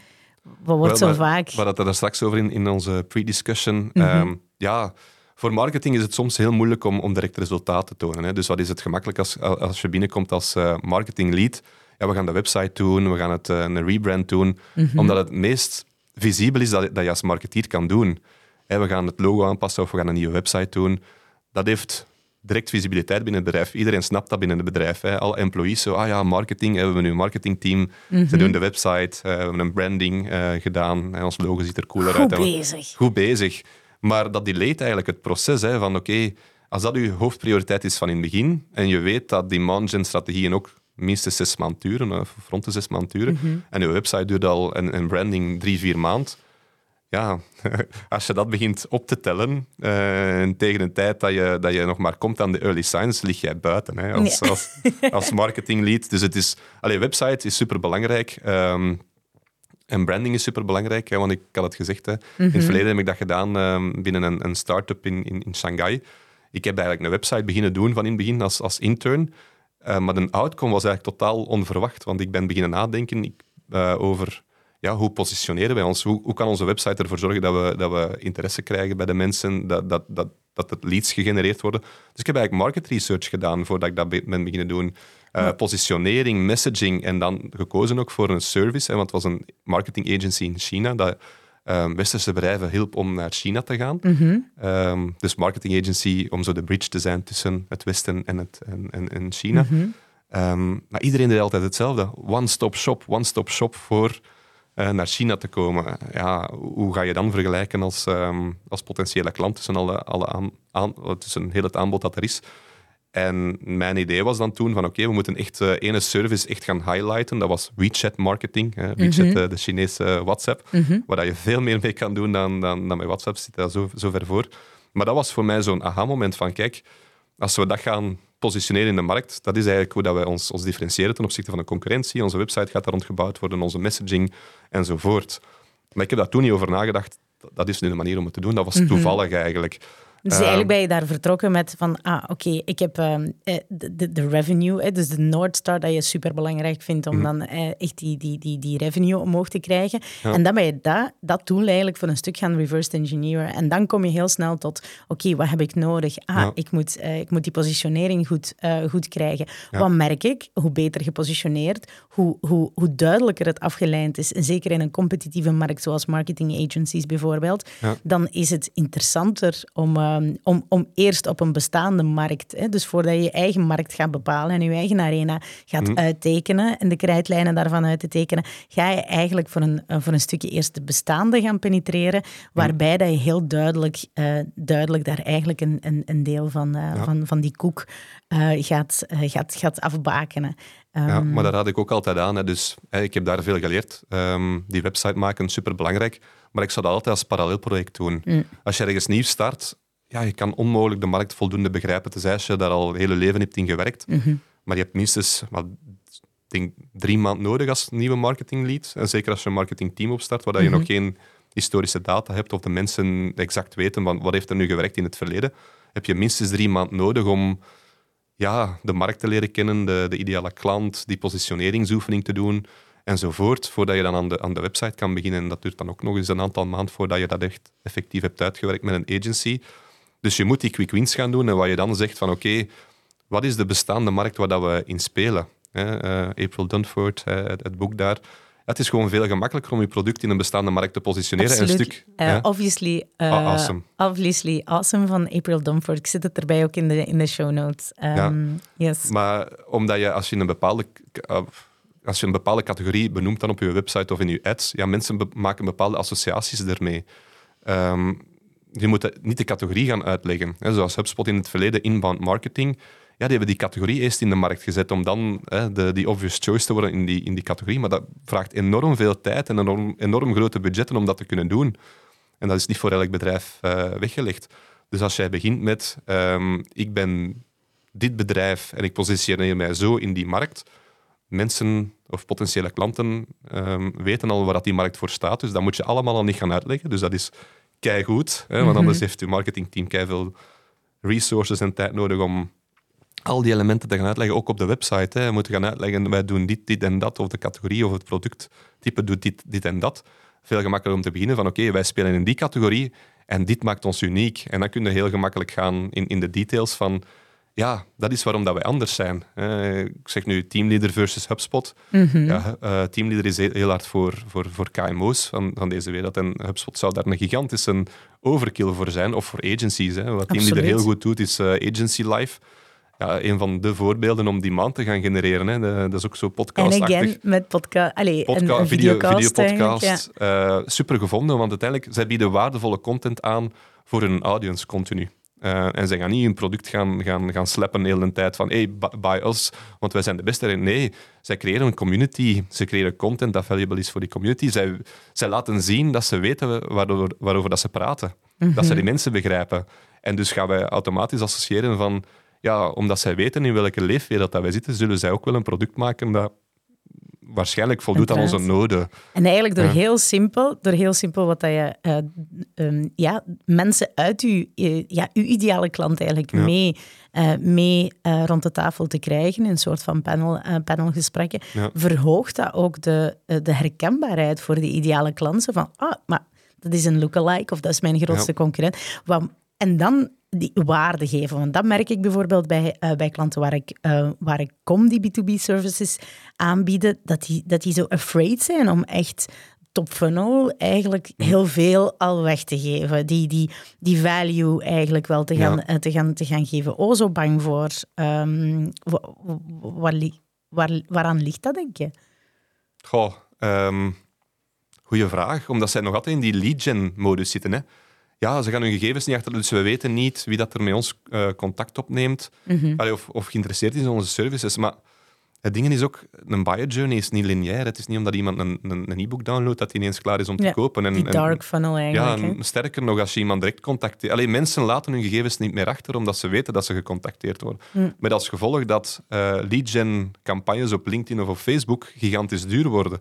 Speaker 1: Wat wordt zo
Speaker 2: Wel,
Speaker 1: vaak...
Speaker 2: We hadden het daar straks over in, in onze pre-discussion.
Speaker 1: Mhm.
Speaker 2: Ehm, ja, voor marketing is het soms heel moeilijk om, om direct resultaat te tonen. Hè. Dus wat is het gemakkelijk als, als je binnenkomt als eh, marketing lead? Ja, we gaan de website doen, we gaan het, eh, een rebrand doen.
Speaker 1: Mhm.
Speaker 2: Omdat het meest visibel is dat, dat je als marketeer kan doen. Hè, we gaan het logo aanpassen of we gaan een nieuwe website doen. Dat heeft direct visibiliteit binnen het bedrijf. Iedereen snapt dat binnen het bedrijf. Hè. Alle employees zo, ah ja, marketing, we hebben nu een marketingteam.
Speaker 1: Mhm.
Speaker 2: Ze doen de website, eh, we hebben een branding eh, gedaan. En ons logo ziet er cooler
Speaker 1: Goed
Speaker 2: uit. We-
Speaker 1: bezig.
Speaker 2: goed bezig. Maar dat delayt eigenlijk het proces hè, van oké, als dat uw hoofdprioriteit is van in het begin en je weet dat die management strategieën ook minstens zes maanden duren, of rond de zes maanden duren,
Speaker 1: Mhm.
Speaker 2: en uw website duurt al en, en branding drie, vier maanden, ja, als je dat begint op te tellen, eh, en tegen de tijd dat je, dat je nog maar komt aan de early signs, lig jij buiten hè, als,
Speaker 1: Ja.
Speaker 2: als, als marketing lead. Dus het is, allee, website is superbelangrijk. ehm en branding is superbelangrijk, hè, want ik had het gezegd, hè, in
Speaker 1: Mhm.
Speaker 2: het verleden heb ik dat gedaan ehm, binnen een, een start-up in, in, in Shanghai. Ik heb eigenlijk een website beginnen doen van in het begin als, als intern. Eh, maar de outcome was eigenlijk totaal onverwacht, want ik ben beginnen nadenken ik, eh, over ja, hoe positioneren wij ons? Hoe, hoe kan onze website ervoor zorgen dat we, dat we interesse krijgen bij de mensen, dat, dat, dat, dat het leads gegenereerd worden? Dus ik heb eigenlijk market research gedaan voordat ik dat be- ben beginnen doen. Eh, Positionering, messaging en dan gekozen ook voor een service, hè, want het was een marketing agency in China dat ehm, westerse bedrijven hielp om naar China te gaan.
Speaker 1: Mhm.
Speaker 2: Ehm, dus marketing agency om zo de bridge te zijn tussen het Westen en, het, en, en, en China.
Speaker 1: Mhm.
Speaker 2: Ehm, maar iedereen deed altijd hetzelfde. One-stop shop, one-stop shop voor eh, naar China te komen. Ja, hoe ga je dan vergelijken als, ehm, als potentiële klant tussen, alle, alle aan, aan, tussen heel het aanbod dat er is? En mijn idee was dan toen van oké, we moeten echt eh, ene service echt gaan highlighten. Dat was WeChat marketing. Hè. WeChat,
Speaker 1: Mhm.
Speaker 2: eh, de Chinese WhatsApp.
Speaker 1: Mhm.
Speaker 2: Waar je veel meer mee kan doen dan, dan, dan met WhatsApp. Zit daar zo, zo ver voor. Maar dat was voor mij zo'n aha-moment van kijk, als we dat gaan positioneren in de markt, dat is eigenlijk hoe dat wij ons, ons differentiëren ten opzichte van de concurrentie. Onze website gaat daar rond gebouwd worden, onze messaging enzovoort. Maar ik heb daar toen niet over nagedacht. Dat- Dat is nu de manier om het te doen. Dat was
Speaker 1: Mhm.
Speaker 2: toevallig eigenlijk.
Speaker 1: Dus
Speaker 2: Ehm,
Speaker 1: eigenlijk ben je daar vertrokken met van, ah, oké, ik heb ehm, eh, de, de, de revenue, eh, dus de North Star, dat je super belangrijk vindt om
Speaker 2: Mhm.
Speaker 1: dan eh, echt die, die, die, die revenue omhoog te krijgen.
Speaker 2: Ja.
Speaker 1: En dan ben je dat, dat tool eigenlijk voor een stuk gaan reverse engineeren. En dan kom je heel snel tot, oké, wat heb ik nodig? Ah,
Speaker 2: Ja.
Speaker 1: ik, moet, eh, ik moet die positionering goed, goed krijgen.
Speaker 2: Ja.
Speaker 1: Wat merk ik? Hoe beter gepositioneerd, hoe, hoe, hoe duidelijker het afgeleid is. En zeker in een competitieve markt, zoals marketing agencies bijvoorbeeld, dan is het interessanter om, ehm, om, om eerst op een bestaande markt, hè, dus voordat je je eigen markt gaat bepalen en je eigen arena gaat
Speaker 2: Mhm.
Speaker 1: uittekenen en de krijtlijnen daarvan uit te tekenen, ga je eigenlijk voor een, eh, voor een stukje eerst de bestaande gaan penetreren, waarbij dat je heel duidelijk, eh, duidelijk daar eigenlijk een, een, een deel van, eh,
Speaker 2: Ja.
Speaker 1: van, van die koek gaat, gaat, gaat afbakenen.
Speaker 2: Ja,
Speaker 1: Ehm,
Speaker 2: maar daar raad ik ook altijd aan. Hè. Dus hè, ik heb daar veel geleerd. Ehm, die website maken, superbelangrijk. Maar ik zou dat altijd als parallelproject doen.
Speaker 1: Mm.
Speaker 2: Als je ergens nieuw start, ja, je kan onmogelijk de markt voldoende begrijpen. Tenzij je daar al het hele leven hebt in gewerkt.
Speaker 1: mhm.
Speaker 2: Maar je hebt minstens wat, denk, drie maanden nodig als nieuwe marketinglead. En zeker als je een marketingteam opstart, waar je
Speaker 1: Mhm.
Speaker 2: nog geen historische data hebt of de mensen exact weten van wat heeft er nu gewerkt in het verleden, heb je minstens drie maanden nodig om ja, de markt te leren kennen, de, de ideale klant, die positioneringsoefening te doen enzovoort, voordat je dan aan de, aan de website kan beginnen. En dat duurt dan ook nog eens een aantal maanden voordat je dat echt effectief hebt uitgewerkt met een agency. Dus je moet die quick wins gaan doen en wat je dan zegt van oké, wat is de bestaande markt waar dat we in spelen? Eh, April Dunford, het, het boek daar. Ja, het is gewoon veel gemakkelijker om je product in een bestaande markt te positioneren. en. Een stuk, ja.
Speaker 1: obviously, eh,
Speaker 2: Ah, awesome.
Speaker 1: obviously awesome van April Dunford. Ik zet het erbij ook in de, in de show notes. Ehm, Yes.
Speaker 2: Maar omdat je, als je een bepaalde, uh, als je een bepaalde categorie benoemt dan op je website of in je ads, ja, mensen maken bepaalde associaties ermee. Ehm, je moet niet de categorie gaan uitleggen. Hè, zoals HubSpot in het verleden, inbound marketing. Ja, die hebben die categorie eerst in de markt gezet om dan hè, de, die obvious choice te worden in die, in die categorie. Maar dat vraagt enorm veel tijd en enorm, enorm grote budgetten om dat te kunnen doen. En dat is niet voor elk bedrijf eh, weggelegd. Dus als jij begint met, ehm, ik ben dit bedrijf en ik positioneer mij zo in die markt, mensen of potentiële klanten ehm, weten al waar dat die markt voor staat. Dus dat moet je allemaal al niet gaan uitleggen. Dus dat is keigoed, hè, want anders heeft je marketingteam keiveel resources en tijd nodig om al die elementen te gaan uitleggen, ook op de website. Hè. Je moet gaan uitleggen, wij doen dit, dit en dat, of de categorie of het producttype doet dit, dit en dat. Veel gemakkelijker om te beginnen van, oké, wij spelen in die categorie en dit maakt ons uniek. En dan kun je heel gemakkelijk gaan in, in de details van, ja, dat is waarom dat wij anders zijn. Ik zeg nu teamleader versus HubSpot. Ja, eh, teamleader is heel, heel hard voor, voor, voor KMO's van, van deze wereld. En HubSpot zou daar een gigantische overkill voor zijn, of voor agencies. Hè. Wat teamleader heel goed doet, is eh, Agency Life. Ja, een van de voorbeelden om die maand te gaan genereren. Hè. De- dat is ook zo
Speaker 1: En
Speaker 2: podcastachtig.
Speaker 1: again, met podcast, allee,
Speaker 2: Podca-
Speaker 1: een, een
Speaker 2: video,
Speaker 1: videocast
Speaker 2: videopodcast. eh, super gevonden, want uiteindelijk zij bieden waardevolle content aan voor hun audience continu. Eh, en ze gaan niet hun product gaan, gaan, gaan slappen de hele tijd van hey, bu- buy us, want wij zijn de beste. Nee, zij creëren een community. Ze creëren content dat valuable is voor die community. Zij, zij laten zien dat ze weten waarover, waarover dat ze praten. Dat ze die mensen begrijpen. En dus gaan wij automatisch associëren van ja, omdat zij weten in welke leefwereld dat wij zitten, zullen zij ook wel een product maken dat waarschijnlijk voldoet aan onze noden.
Speaker 1: En eigenlijk door
Speaker 2: Ja.
Speaker 1: heel simpel, door heel simpel wat dat je eh, ehm, ja, mensen uit uw, eh, ja, uw ideale klant eigenlijk
Speaker 2: Ja.
Speaker 1: mee, eh, mee rond de tafel te krijgen, in een soort van panel, panelgesprekken,
Speaker 2: Ja.
Speaker 1: verhoogt dat ook de, de herkenbaarheid voor die ideale klanten van, ah, maar dat is een lookalike of dat is mijn grootste concurrent. En dan die waarde geven. Want dat merk ik bijvoorbeeld bij, eh, bij klanten waar ik, eh, waar ik kom, die B2B-services aanbieden, dat die, dat die zo afraid zijn om echt top funnel eigenlijk heel veel al weg te geven. Die, die, die value eigenlijk wel te gaan,
Speaker 2: Ja.
Speaker 1: eh, te gaan, te gaan geven. Oh, zo bang voor. Wa- waar, li- waar, waaraan ligt dat, denk je?
Speaker 2: Goh, ehm goeie vraag. Omdat zij nog altijd in die lead-gen-modus zitten. Hè. Ja, ze gaan hun gegevens niet achter, dus we weten niet wie dat er met ons eh, contact opneemt Allee, of, of geïnteresseerd is in onze services. Maar het ding is ook, een buyer journey is niet lineair. Het is niet omdat iemand een, een, e-book downloadt dat hij ineens klaar is om te
Speaker 1: Ja,
Speaker 2: kopen. En,
Speaker 1: Die
Speaker 2: en-
Speaker 1: dark funnel
Speaker 2: ja,
Speaker 1: eigenlijk.
Speaker 2: en sterker nog, als je iemand direct contacteert. Alleen mensen laten hun gegevens niet meer achter omdat ze weten dat ze gecontacteerd worden.
Speaker 1: Mm.
Speaker 2: Met als gevolg dat eh lead-gen campagnes op LinkedIn of op Facebook gigantisch duur worden.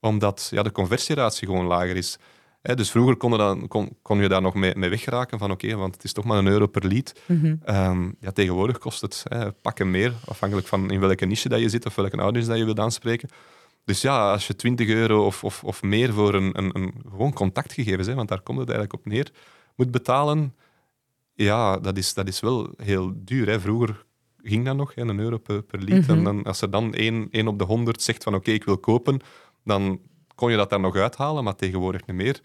Speaker 2: Omdat ja, de conversieratio gewoon lager is. Hè, dus vroeger kon je, dan, kon, kon je daar nog mee, mee weggeraken van oké, want het is toch maar een euro per lead. Ehm, ja, tegenwoordig kost het hè, pakken meer, afhankelijk van in welke niche dat je zit of welke audience dat je wilt aanspreken. Dus ja, als je 20 euro of, of, of meer voor een, een, een gewoon contactgegevens, hè, want daar komt het eigenlijk op neer, moet betalen, ja, dat is, dat is wel heel duur. Hè. Vroeger ging dat nog, hè, een euro per, per lead. En dan, als er dan één, één op de honderd zegt van oké, ik wil kopen, dan kon je dat daar nog uithalen, maar tegenwoordig niet meer.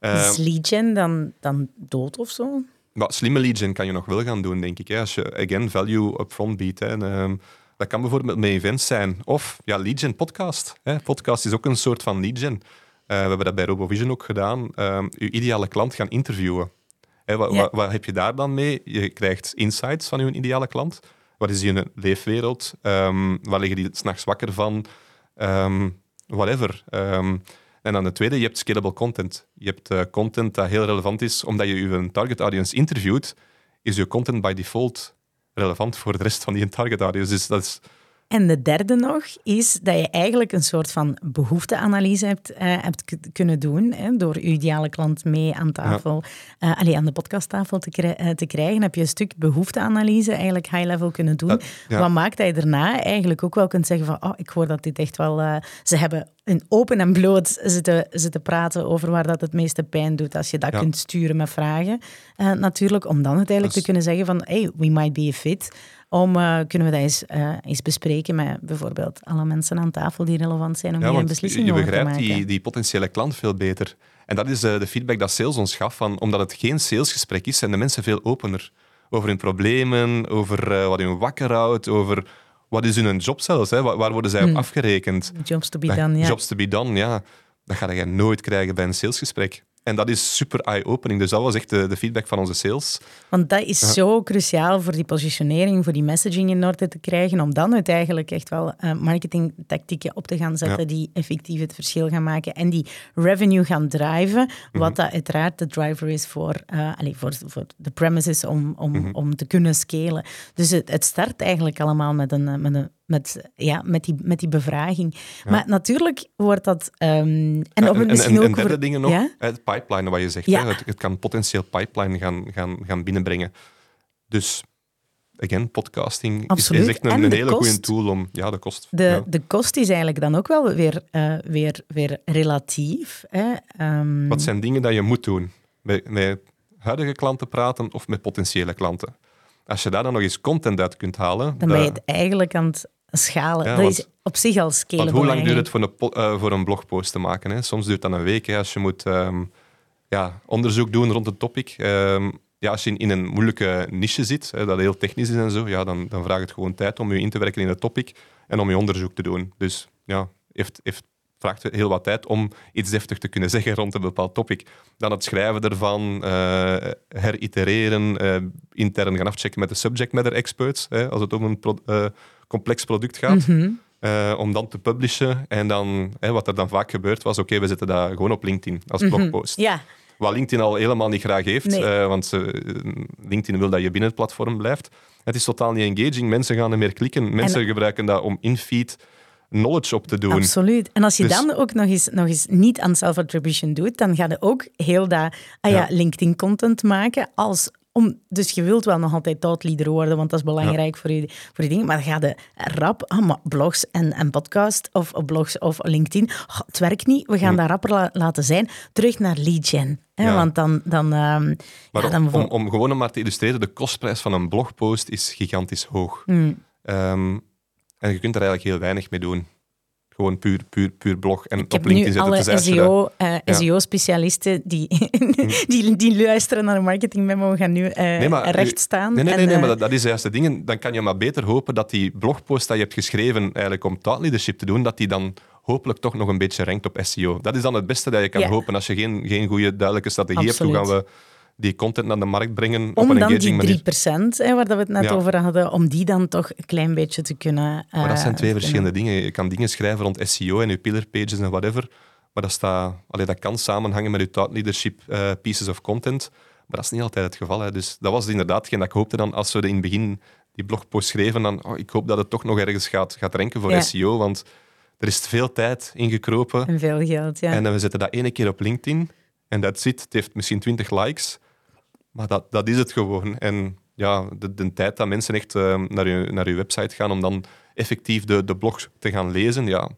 Speaker 1: Uh, is gen dan, dan dood of zo?
Speaker 2: Maar slimme gen kan je nog wel gaan doen, denk ik. Hè. Als je, again, value upfront biedt. Hè. En, um, dat kan bijvoorbeeld met events zijn. Of ja, gen podcast. Hè. Podcast is ook een soort van gen. Uh, we hebben dat bij RoboVision ook gedaan. Um, uw ideale klant gaan interviewen. Hè, wat, ja. wat, wat, heb je daar dan mee? Je krijgt insights van uw ideale klant. Wat is je leefwereld? Um, waar liggen die s'nachts wakker van? Um, whatever. Um, en dan de tweede, je hebt scalable content. Je hebt uh, content dat heel relevant is, omdat je je target audience interviewt, is je content by default relevant voor de rest van die target audience. Dus dat
Speaker 1: en de derde nog is dat je eigenlijk een soort van behoefteanalyse hebt, uh, hebt kunnen doen. Hè, door je ideale klant mee aan tafel, ja. uh, allee, aan de podcasttafel te, kri uh, te, krijgen, heb je een stuk behoefteanalyse eigenlijk high-level kunnen doen. Ja. Wat maakt dat je daarna eigenlijk ook wel kunt zeggen van oh, ik hoor dat dit echt wel... ze hebben een open en bloot zitten, zitten praten over waar dat het meeste pijn doet. Als je dat kunt sturen met vragen, natuurlijk. Om dan uiteindelijk te kunnen zeggen van hey, we might be a fit om uh, kunnen we dat eens, uh, eens bespreken met bijvoorbeeld alle mensen aan tafel die relevant zijn om ja, hier een beslissing over te
Speaker 2: maken. Je begrijpt die, die potentiële klant veel beter. En dat is de feedback dat sales ons gaf, van, omdat het geen salesgesprek is, zijn de mensen veel opener over hun problemen, over wat hun wakker houdt, over wat is hun job zelfs, hè? Waar, worden zij hmm. op afgerekend.
Speaker 1: Jobs to be done, ja.
Speaker 2: Jobs to be done, ja. Dat ga je nooit krijgen bij een salesgesprek. En dat is super eye-opening. Dus dat was echt de, de, feedback van onze sales.
Speaker 1: Want dat is ja. zo cruciaal voor die positionering, voor die messaging in orde te krijgen, om dan uiteindelijk echt wel uh, marketingtactieken op te gaan zetten ja. die effectief het verschil gaan maken en die revenue gaan driven, wat mm -hmm. dat uiteraard de driver is voor, uh, allez, voor, voor de premises om, om, mm -hmm. om te kunnen scalen. Dus het, het start eigenlijk allemaal met een, met een met, ja, met, die, met die bevraging. Ja. Maar natuurlijk wordt dat... Um, en,
Speaker 2: ja, en, en, en, derde dingen nog, ja? het pipeline wat je zegt. Hè, het, het, kan potentieel pipeline gaan, gaan, gaan binnenbrengen. Dus, again, podcasting
Speaker 1: Absoluut.
Speaker 2: is echt een, een hele goede tool om... Ja, de kost.
Speaker 1: De, de kost is eigenlijk dan ook wel weer, uh, weer, weer relatief. Hè. Um,
Speaker 2: wat zijn dingen dat je moet doen? Met, met huidige klanten praten of met potentiële klanten? Als je daar dan nog eens content uit kunt halen...
Speaker 1: Dan ben je het eigenlijk aan het schalen. Ja, dat want, is op zich al scalable.
Speaker 2: Want hoe lang duurt het voor een, uh, voor een blogpost te maken? Hè? Soms duurt dat een week. Hè, als je moet um, ja, onderzoek doen rond een topic. Um, ja, als je in, in, een moeilijke niche zit, hè, dat heel technisch is en zo, ja, dan, dan vraagt het gewoon tijd om je in te werken in het topic en om je onderzoek te doen. Dus ja, heeft, heeft vraagt heel wat tijd om iets deftig te kunnen zeggen rond een bepaald topic. Dan het schrijven ervan, uh, heritereren, uh, intern gaan afchecken met de subject matter experts, hè, als het om een pro uh, complex product gaat. Mm -hmm. om dan te publishen. En dan, hè, wat er dan vaak gebeurt was, oké, okay, we zetten dat gewoon op LinkedIn als blogpost.
Speaker 1: Mm -hmm. ja.
Speaker 2: Wat LinkedIn al helemaal niet graag heeft, nee. want LinkedIn wil dat je binnen het platform blijft. Het is totaal niet engaging. Mensen gaan er meer klikken. Mensen en... gebruiken dat om in feed knowledge op te doen.
Speaker 1: Absoluut. En als je dus... dan ook nog eens, nog eens niet aan self-attribution doet, dan ga je ook heel dat ah ja, ja. LinkedIn-content maken als om, dus je wilt wel nog altijd leader worden, want dat is belangrijk ja. voor, je, voor je dingen. Maar dan ga je rap, ah, blogs en, en podcast of, of blogs of LinkedIn, oh, het werkt niet, we gaan hm. dat rapper la laten zijn. Terug naar lead gen. Hè, ja. Want dan... dan, um,
Speaker 2: maar
Speaker 1: ja, dan
Speaker 2: om, om, gewoon maar te illustreren, de kostprijs van een blogpost is gigantisch hoog. Hm. Um, en je kunt er eigenlijk heel weinig mee doen. Gewoon puur, puur, puur blog en
Speaker 1: ik
Speaker 2: op LinkedIn
Speaker 1: zetten.
Speaker 2: alle
Speaker 1: SEO, uh, ja. SEO-specialisten die, die, die luisteren naar een marketingmemo gaan nu uh, nee, maar, recht staan.
Speaker 2: Nee, nee, nee, en, nee, maar dat, dat is juist de dingen. Dan kan je maar beter hopen dat die blogpost dat je hebt geschreven eigenlijk om thought leadership te doen, dat die dan hopelijk toch nog een beetje rankt op SEO. Dat is dan het beste dat je kan ja. hopen als je geen, geen goede, duidelijke strategie
Speaker 1: Absoluut.
Speaker 2: hebt. Hoe gaan we die content naar de markt brengen
Speaker 1: om
Speaker 2: op een
Speaker 1: dan die 3%,
Speaker 2: manier.
Speaker 1: Hè, waar we het net ja. over hadden, om die dan toch een klein beetje te kunnen... Uh,
Speaker 2: maar dat zijn twee verschillende dingen. Je kan dingen schrijven rond SEO en je pillar pages en whatever, maar dat, staat, allee, dat kan samenhangen met je thought leadership uh, pieces of content, maar dat is niet altijd het geval. Hè. Dus dat was inderdaad hetgeen dat ik hoopte dan, als we in het begin die blogpost schreven, dan oh, ik hoop dat het toch nog ergens gaat, gaat renken voor ja. SEO, want er is veel tijd ingekropen.
Speaker 1: En veel geld, ja.
Speaker 2: En we zetten dat ene keer op LinkedIn En dat zit. Het heeft misschien 20 likes, maar dat, dat is het gewoon. En ja, de, de tijd dat mensen echt uh, naar, je, naar je website gaan om dan effectief de, de blog te gaan lezen, ja,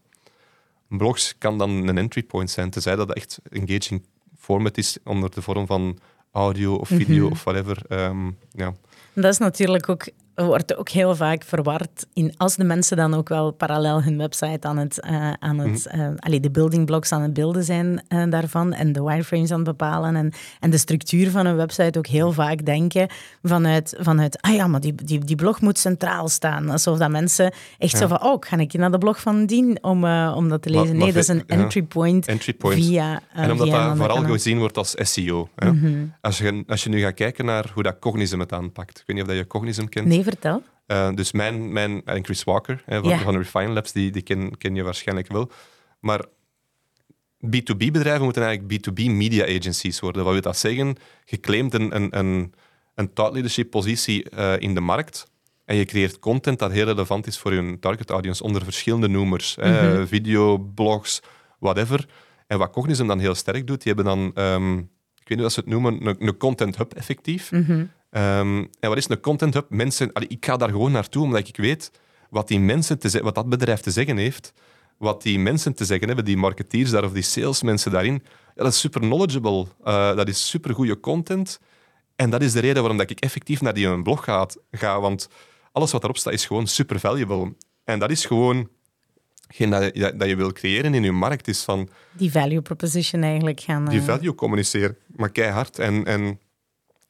Speaker 2: blogs kan dan een entry point zijn, tenzij dat echt engaging format is onder de vorm van audio of video mm -hmm. of whatever. Um, ja.
Speaker 1: Dat is natuurlijk ook wordt ook heel vaak verward in als de mensen dan ook wel parallel hun website aan het, uh, aan het uh, allee, de building blocks aan het beelden zijn uh, daarvan en de wireframes aan het bepalen en, en de structuur van een website ook heel vaak denken vanuit, vanuit ah ja, maar die, die, die blog moet centraal staan. Alsof dat mensen echt ja. zo van, oh, ga ik naar de blog van Dien om, om dat te lezen? Maar, maar nee, dat is een entry, point
Speaker 2: entry point via En omdat
Speaker 1: via
Speaker 2: dat vooral gezien wordt als SEO. Hè? Mm -hmm. als, je, als je nu gaat kijken naar hoe dat Cognism het aanpakt. Ik weet niet of je Cognism kent.
Speaker 1: Nee, vertel.
Speaker 2: Uh, dus mijn, mijn, en Chris Walker hè, van, van Refine Labs, die, die ken, ken je waarschijnlijk wel. Maar B2B-bedrijven moeten eigenlijk B2B media agencies worden. Wat wil dat zeggen? Je claimt een, een, een, een thought leadership positie uh, in de markt en je creëert content dat heel relevant is voor je target audience onder verschillende noemers. Mm -hmm. uh, video, blogs, whatever. En wat Cognism dan heel sterk doet, die hebben dan, um, ik weet niet hoe ze het noemen, een, een content hub effectief. Mm -hmm. Um, en wat is een content hub? Mensen, allee, ik ga daar gewoon naartoe omdat ik weet wat, die mensen te wat dat bedrijf te zeggen heeft. Wat die mensen te zeggen hebben, die marketeers daar of die salesmensen daarin. Ja, dat is super knowledgeable. Uh, dat is super goede content. En dat is de reden waarom dat ik effectief naar die blog ga, ga. Want alles wat erop staat is gewoon super valuable. En dat is gewoon geen dat, je, dat je wil creëren in je markt. Is van,
Speaker 1: die value proposition eigenlijk gaan...
Speaker 2: Die value communiceren, maar keihard. En, en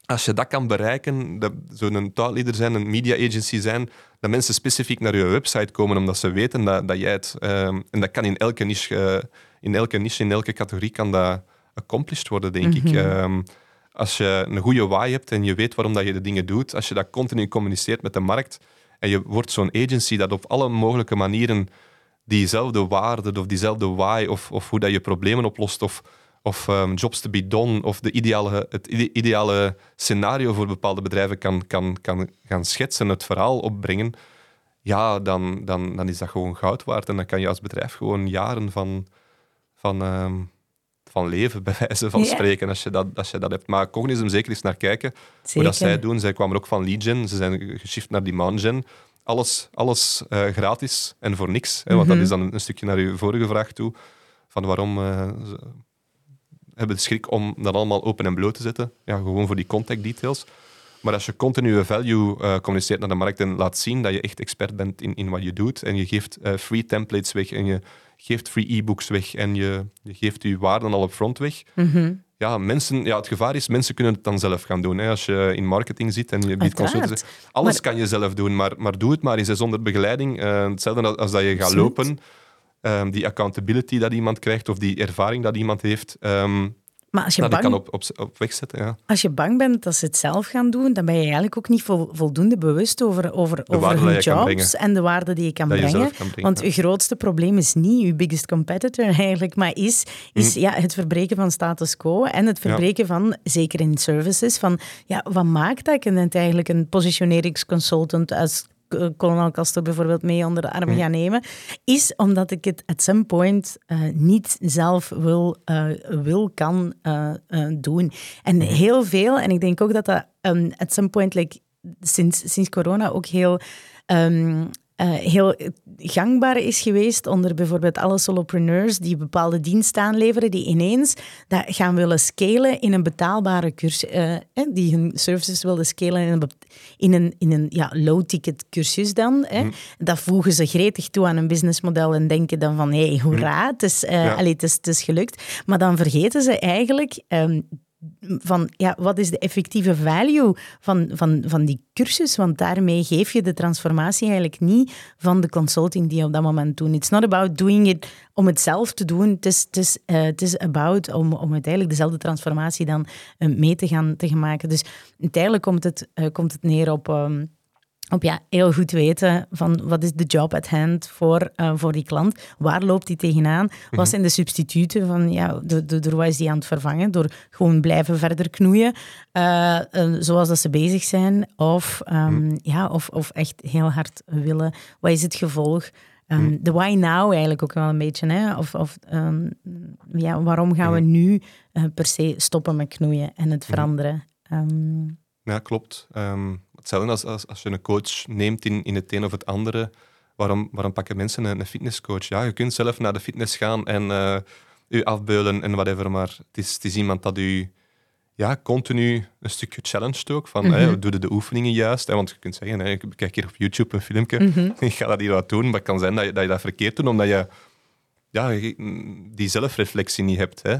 Speaker 2: als je dat kan bereiken, dat zo'n taalleader zijn, een media agency zijn, dat mensen specifiek naar je website komen omdat ze weten dat, dat jij het... Um, en dat kan in elke niche, uh, in elke niche, in elke categorie kan dat accomplished worden, denk mm -hmm. ik. Um, als je een goede why hebt en je weet waarom dat je de dingen doet, als je dat continu communiceert met de markt en je wordt zo'n agency dat op alle mogelijke manieren diezelfde waarde of diezelfde why of, of hoe dat je problemen oplost of of um, jobs to be done of de ideale, het ideale scenario voor bepaalde bedrijven kan, kan, kan gaan schetsen, het verhaal opbrengen, ja, dan, dan, dan is dat gewoon goud waard. En dan kan je als bedrijf gewoon jaren van, van, um, van leven, bij wijze van spreken, als je, dat, als je dat hebt. Maar Cognism zeker eens naar kijken, zeker. hoe dat zij doen. Zij kwamen ook van lead gen, ze zijn geshift naar demand gen. Alles, alles uh, gratis en voor niks. Hè, want mm -hmm. dat is dan een stukje naar uw vorige vraag toe, van waarom... Uh, hebben de schrik om dat allemaal open en bloot te zetten. Ja, gewoon voor die contact details. Maar als je continue value uh, communiceert naar de markt en laat zien dat je echt expert bent in, in wat je doet en je geeft uh, free templates weg en je geeft free e-books weg en je, je geeft je waarden al op front weg, mm -hmm. ja, mensen, ja, het gevaar is, mensen kunnen het dan zelf gaan doen. Hè. Als je in marketing zit en je biedt consulten, alles maar... kan je zelf doen, maar, maar doe het maar eens zonder begeleiding. Uh, hetzelfde als, als dat je gaat lopen um, die accountability dat iemand krijgt of die ervaring dat iemand heeft. Um,
Speaker 1: maar als je
Speaker 2: dat
Speaker 1: bang,
Speaker 2: kan op, op, op weg zetten, ja.
Speaker 1: Als je bang bent dat ze het zelf gaan doen, dan ben je eigenlijk ook niet vol, voldoende bewust over, over, over hun jobs en de waarde die je kan,
Speaker 2: dat
Speaker 1: brengen.
Speaker 2: Je kan brengen.
Speaker 1: Want je grootste probleem is niet je biggest competitor eigenlijk, maar is, is mm. ja, het verbreken van status quo en het verbreken ja. van, zeker in services, van ja, wat maakt dat ik eigenlijk een positioneringsconsultant als kolonel Castor bijvoorbeeld mee onder de arm gaan nemen, is omdat ik het at some point uh, niet zelf wil, uh, wil kan uh, doen. En heel veel, en ik denk ook dat dat um, at some point, like, sinds, sinds corona ook heel... Um, uh, heel gangbaar is geweest onder bijvoorbeeld alle solopreneurs die bepaalde diensten aanleveren, die ineens dat gaan willen scalen in een betaalbare cursus, uh, die hun services willen scalen in een, in een, in een ja, low-ticket cursus dan. Hè. Mm. Dat voegen ze gretig toe aan een businessmodel en denken dan van, hé, hey, hoera, het, is, uh, ja. allee, het, is, het is gelukt. Maar dan vergeten ze eigenlijk um, van ja, wat is de effectieve value van, van, van die cursus? Want daarmee geef je de transformatie eigenlijk niet van de consulting die je op dat moment doet. It's not about doing it om het zelf te doen. Het is, het is, uh, het is about om, om uiteindelijk dezelfde transformatie dan uh, mee te gaan, te maken. Dus uiteindelijk komt het, uh, komt het neer op... Um, op ja, heel goed weten van wat is de job at hand voor, uh, voor die klant. Waar loopt die tegenaan? Wat mhm. zijn de substituten van, ja, door, door wat is die aan het vervangen? Door gewoon blijven verder knoeien, uh, uh, zoals dat ze bezig zijn. Of, um, ja, of, of echt heel hard willen. Wat is het gevolg? ehm, de why now eigenlijk ook wel een beetje. Hè? Of, of ehm, ja, waarom gaan we nu per se stoppen met knoeien en het veranderen? Ehm,
Speaker 2: ja, klopt. Hetzelfde als, als, als je een coach neemt in, in het een of het andere. Waarom, waarom pakken mensen een, een fitnesscoach? Ja, je kunt zelf naar de fitness gaan en uh, u afbeulen en whatever, maar het is, het is iemand dat u ja, continu een stukje challenge ook. Van, mm -hmm. doe de oefeningen juist? Hè, want je kunt zeggen, hè, ik kijk hier op YouTube een filmpje, mm ik ga dat hier wat doen, maar het kan zijn dat je dat, je dat verkeerd doet, omdat je ja, die zelfreflectie niet hebt hè,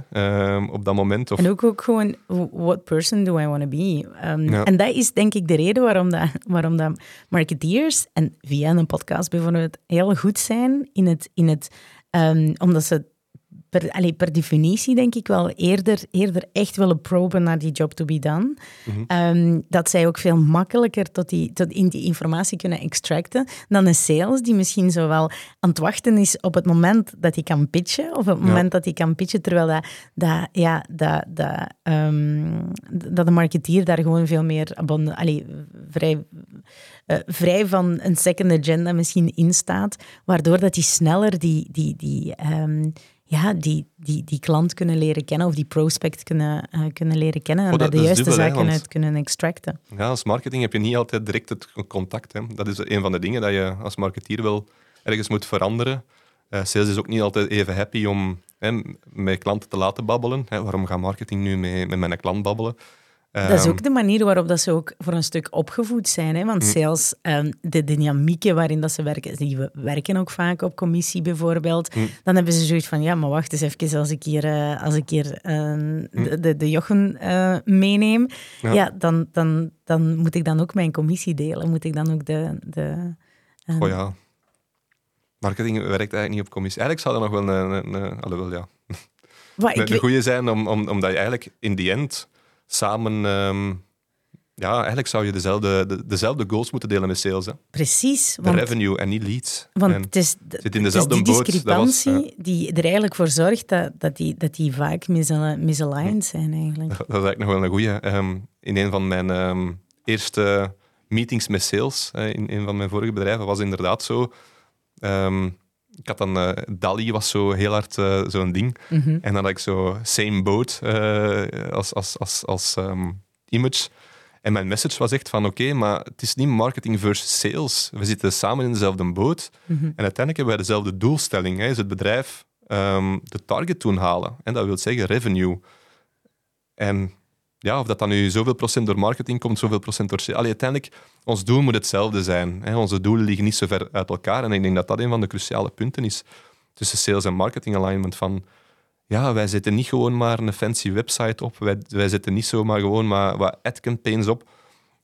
Speaker 2: uh, op dat moment.
Speaker 1: Of... En ook, ook gewoon, what person do I want to be? Um, ja. En dat is denk ik de reden waarom, dat, waarom dat marketeers, en via een podcast bijvoorbeeld, heel goed zijn in het, in het um, omdat ze per, allee, per definitie denk ik wel eerder, eerder echt willen proben naar die job to be done. Mhm. Ehm, dat zij ook veel makkelijker tot die, tot in die informatie kunnen extracten dan een sales die misschien zo wel aan het wachten is op het moment dat hij kan pitchen of op het moment dat hij kan pitchen, terwijl dat, dat, ja, dat, dat, um, dat de marketeer daar gewoon veel meer allee, vrij, uh, vrij van een second agenda misschien in staat, waardoor dat hij sneller die, die, die um, ja, die, die, die klant kunnen leren kennen of die prospect kunnen, uh, kunnen leren kennen en oh, daar de juiste dubbel, zaken uit kunnen extracten.
Speaker 2: Ja, als marketing heb je niet altijd direct het contact. Hè. Dat is een van de dingen dat je als marketeer wel ergens moet veranderen. Uh, sales is ook niet altijd even happy om hè, met klanten te laten babbelen. Hè. Waarom gaat marketing nu met, met mijn klant babbelen?
Speaker 1: Dat is ook ehm, de manier waarop dat ze ook voor een stuk opgevoed zijn. Hè? Want mm. sales, um, de dynamieken waarin dat ze werken, die werken ook vaak op commissie bijvoorbeeld. Mm. Dan hebben ze zoiets van, ja, maar wacht eens even, als ik hier, uh, als ik hier uh, de, de, de jochen uh, meeneem, ja. ja, dan, dan, dan moet ik dan ook mijn commissie delen. Moet ik dan ook de... de
Speaker 2: oh ja. Marketing werkt eigenlijk niet op commissie. Eigenlijk zou dat nog wel een... een, een alhoewel, ja. Wat, een goede zijn, om, om, omdat je eigenlijk in die end samen. Ehm, ja, eigenlijk zou je dezelfde, de, dezelfde goals moeten delen met sales. Hè.
Speaker 1: Precies.
Speaker 2: De revenue en niet leads.
Speaker 1: Want het is,
Speaker 2: zit in dezelfde
Speaker 1: die discrepantie was, die er eigenlijk voor zorgt dat, dat, die, dat die vaak misaligned zijn. Eigenlijk.
Speaker 2: Dat, is eigenlijk nog wel een goeie. Um, in een van mijn um, eerste meetings met sales, uh, in een van mijn vorige bedrijven, was inderdaad zo. Um, ik had dan, uh, Dali was zo heel hard uh, zo'n ding. Mm -hmm. En dan had ik zo same boat uh, als, als, als, als um, image. En mijn message was echt van oké, okay, maar het is niet marketing versus sales. We zitten samen in dezelfde boot. Mm -hmm. En uiteindelijk hebben wij dezelfde doelstelling. Hè. Is het bedrijf um, de target toen halen. En dat wil zeggen revenue. En ja, of dat dan nu zoveel procent door marketing komt, zoveel procent door. Allee, uiteindelijk, ons doel moet hetzelfde zijn. Hè. Onze doelen liggen niet zo ver uit elkaar. En ik denk dat dat een van de cruciale punten is tussen sales en marketing alignment. Van, ja, wij zetten niet gewoon maar een fancy website op. Wij, wij zetten niet zomaar gewoon maar wat ad campaigns op.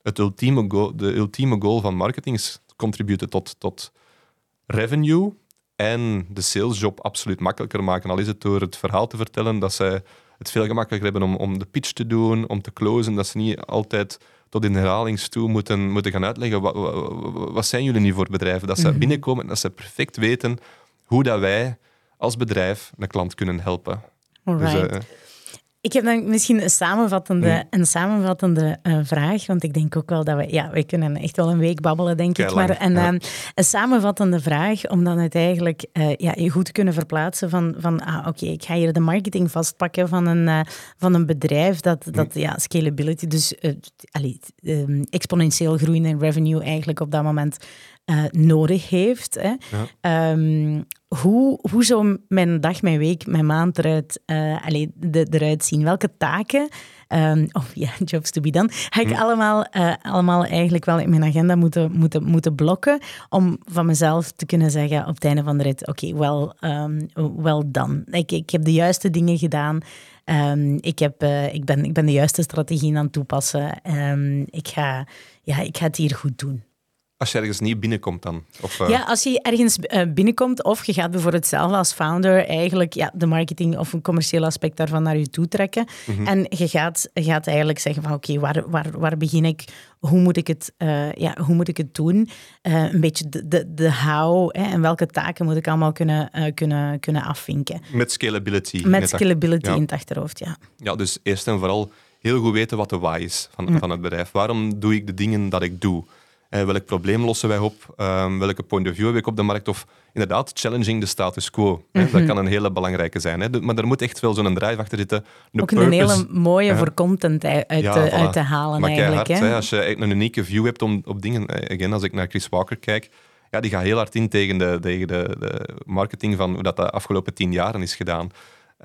Speaker 2: Het ultieme goal, de ultieme goal van marketing is contributen tot, tot revenue en de salesjob absoluut makkelijker maken. Al is het door het verhaal te vertellen dat zij het veel gemakkelijker hebben om, om de pitch te doen, om te closen, dat ze niet altijd tot in herhalings toe moeten, moeten gaan uitleggen wat, wat, wat zijn jullie nu voor bedrijven. Dat ze mhm. binnenkomen en dat ze perfect weten hoe dat wij als bedrijf een klant kunnen helpen.
Speaker 1: Dus, uh, ik heb dan misschien een samenvattende, een samenvattende uh, vraag, want ik denk ook wel dat we, ja, we kunnen echt wel een week babbelen, denk ik. Maar een, ja. um, een samenvattende vraag om dan uiteindelijk uh, ja, je goed te kunnen verplaatsen van, van ah, oké, ik ga hier de marketing vastpakken van een, uh, van een bedrijf dat, dat ja, scalability, dus allee, um, exponentieel groeiende revenue eigenlijk op dat moment uh, nodig heeft. Hè. Ja. Um, hoe, hoe zou mijn dag, mijn week, mijn maand eruit, uh, de, eruit zien? Welke taken, um, of ja, jobs to be done, ga ik hm. allemaal, uh, allemaal eigenlijk wel in mijn agenda moeten, moeten, moeten blokken om van mezelf te kunnen zeggen op het einde van de rit, oké, okay, well, um, well done. Ik, ik heb de juiste dingen gedaan. Um, ik, heb, uh, ik, ben, ik ben de juiste strategieën aan het toepassen. Ik, ga, ja, ik ga het hier goed doen.
Speaker 2: Als je ergens niet binnenkomt dan? Of, uh...
Speaker 1: Ja, als je ergens uh, binnenkomt of je gaat bijvoorbeeld zelf als founder eigenlijk ja, de marketing of een commercieel aspect daarvan naar je toe trekken. Mm -hmm. En je gaat, gaat eigenlijk zeggen van oké, okay, waar, waar, waar begin ik? Hoe moet ik het, uh, ja, hoe moet ik het doen? een beetje de, de, de how hè, en welke taken moet ik allemaal kunnen, kunnen, kunnen afvinken.
Speaker 2: Met scalability.
Speaker 1: Met scalability ja. in het achterhoofd, ja.
Speaker 2: Ja, dus eerst en vooral heel goed weten wat de why is van, mm. van het bedrijf. Waarom doe ik de dingen dat ik doe? Uh, welk probleem lossen wij op? Um, welke point of view heb ik op de markt? Of inderdaad, challenging de status quo. hè? Dat mhm. kan een hele belangrijke zijn. Hè? Maar er moet echt wel zo'n drive achter zitten.
Speaker 1: Ook purpose. een hele mooie voor content uit, ja, uit te halen maar eigenlijk. Hard,
Speaker 2: hè? Als je een unieke view hebt om, op dingen... Eh, again, als ik naar Chris Walker kijk, ja, die gaat heel hard in tegen de, tegen de, de marketing van hoe dat de afgelopen tien jaren is gedaan.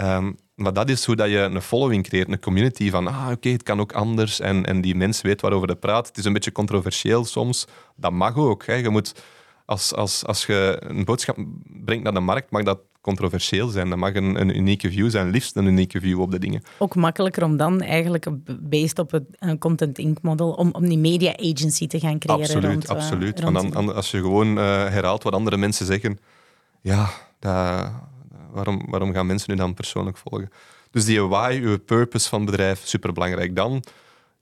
Speaker 2: Um, maar dat is hoe dat je een following creëert, een community van ah, oké, het kan ook anders en, en die mens weet waarover hij praat. Het is een beetje controversieel soms. Dat mag ook. Hè. Je moet, als, als, als je een boodschap brengt naar de markt, mag dat controversieel zijn. Dat mag een, een unieke view zijn, liefst een unieke view op de dingen.
Speaker 1: Ook makkelijker om dan eigenlijk, based op het Content Inc. model, om, om die media agency te gaan creëren.
Speaker 2: Absoluut,
Speaker 1: rond,
Speaker 2: eh, absoluut. Want dan, als je gewoon uh, herhaalt wat andere mensen zeggen, ja, dat waarom, waarom gaan mensen u dan persoonlijk volgen? Dus die why, uw purpose van het bedrijf, superbelangrijk. Dan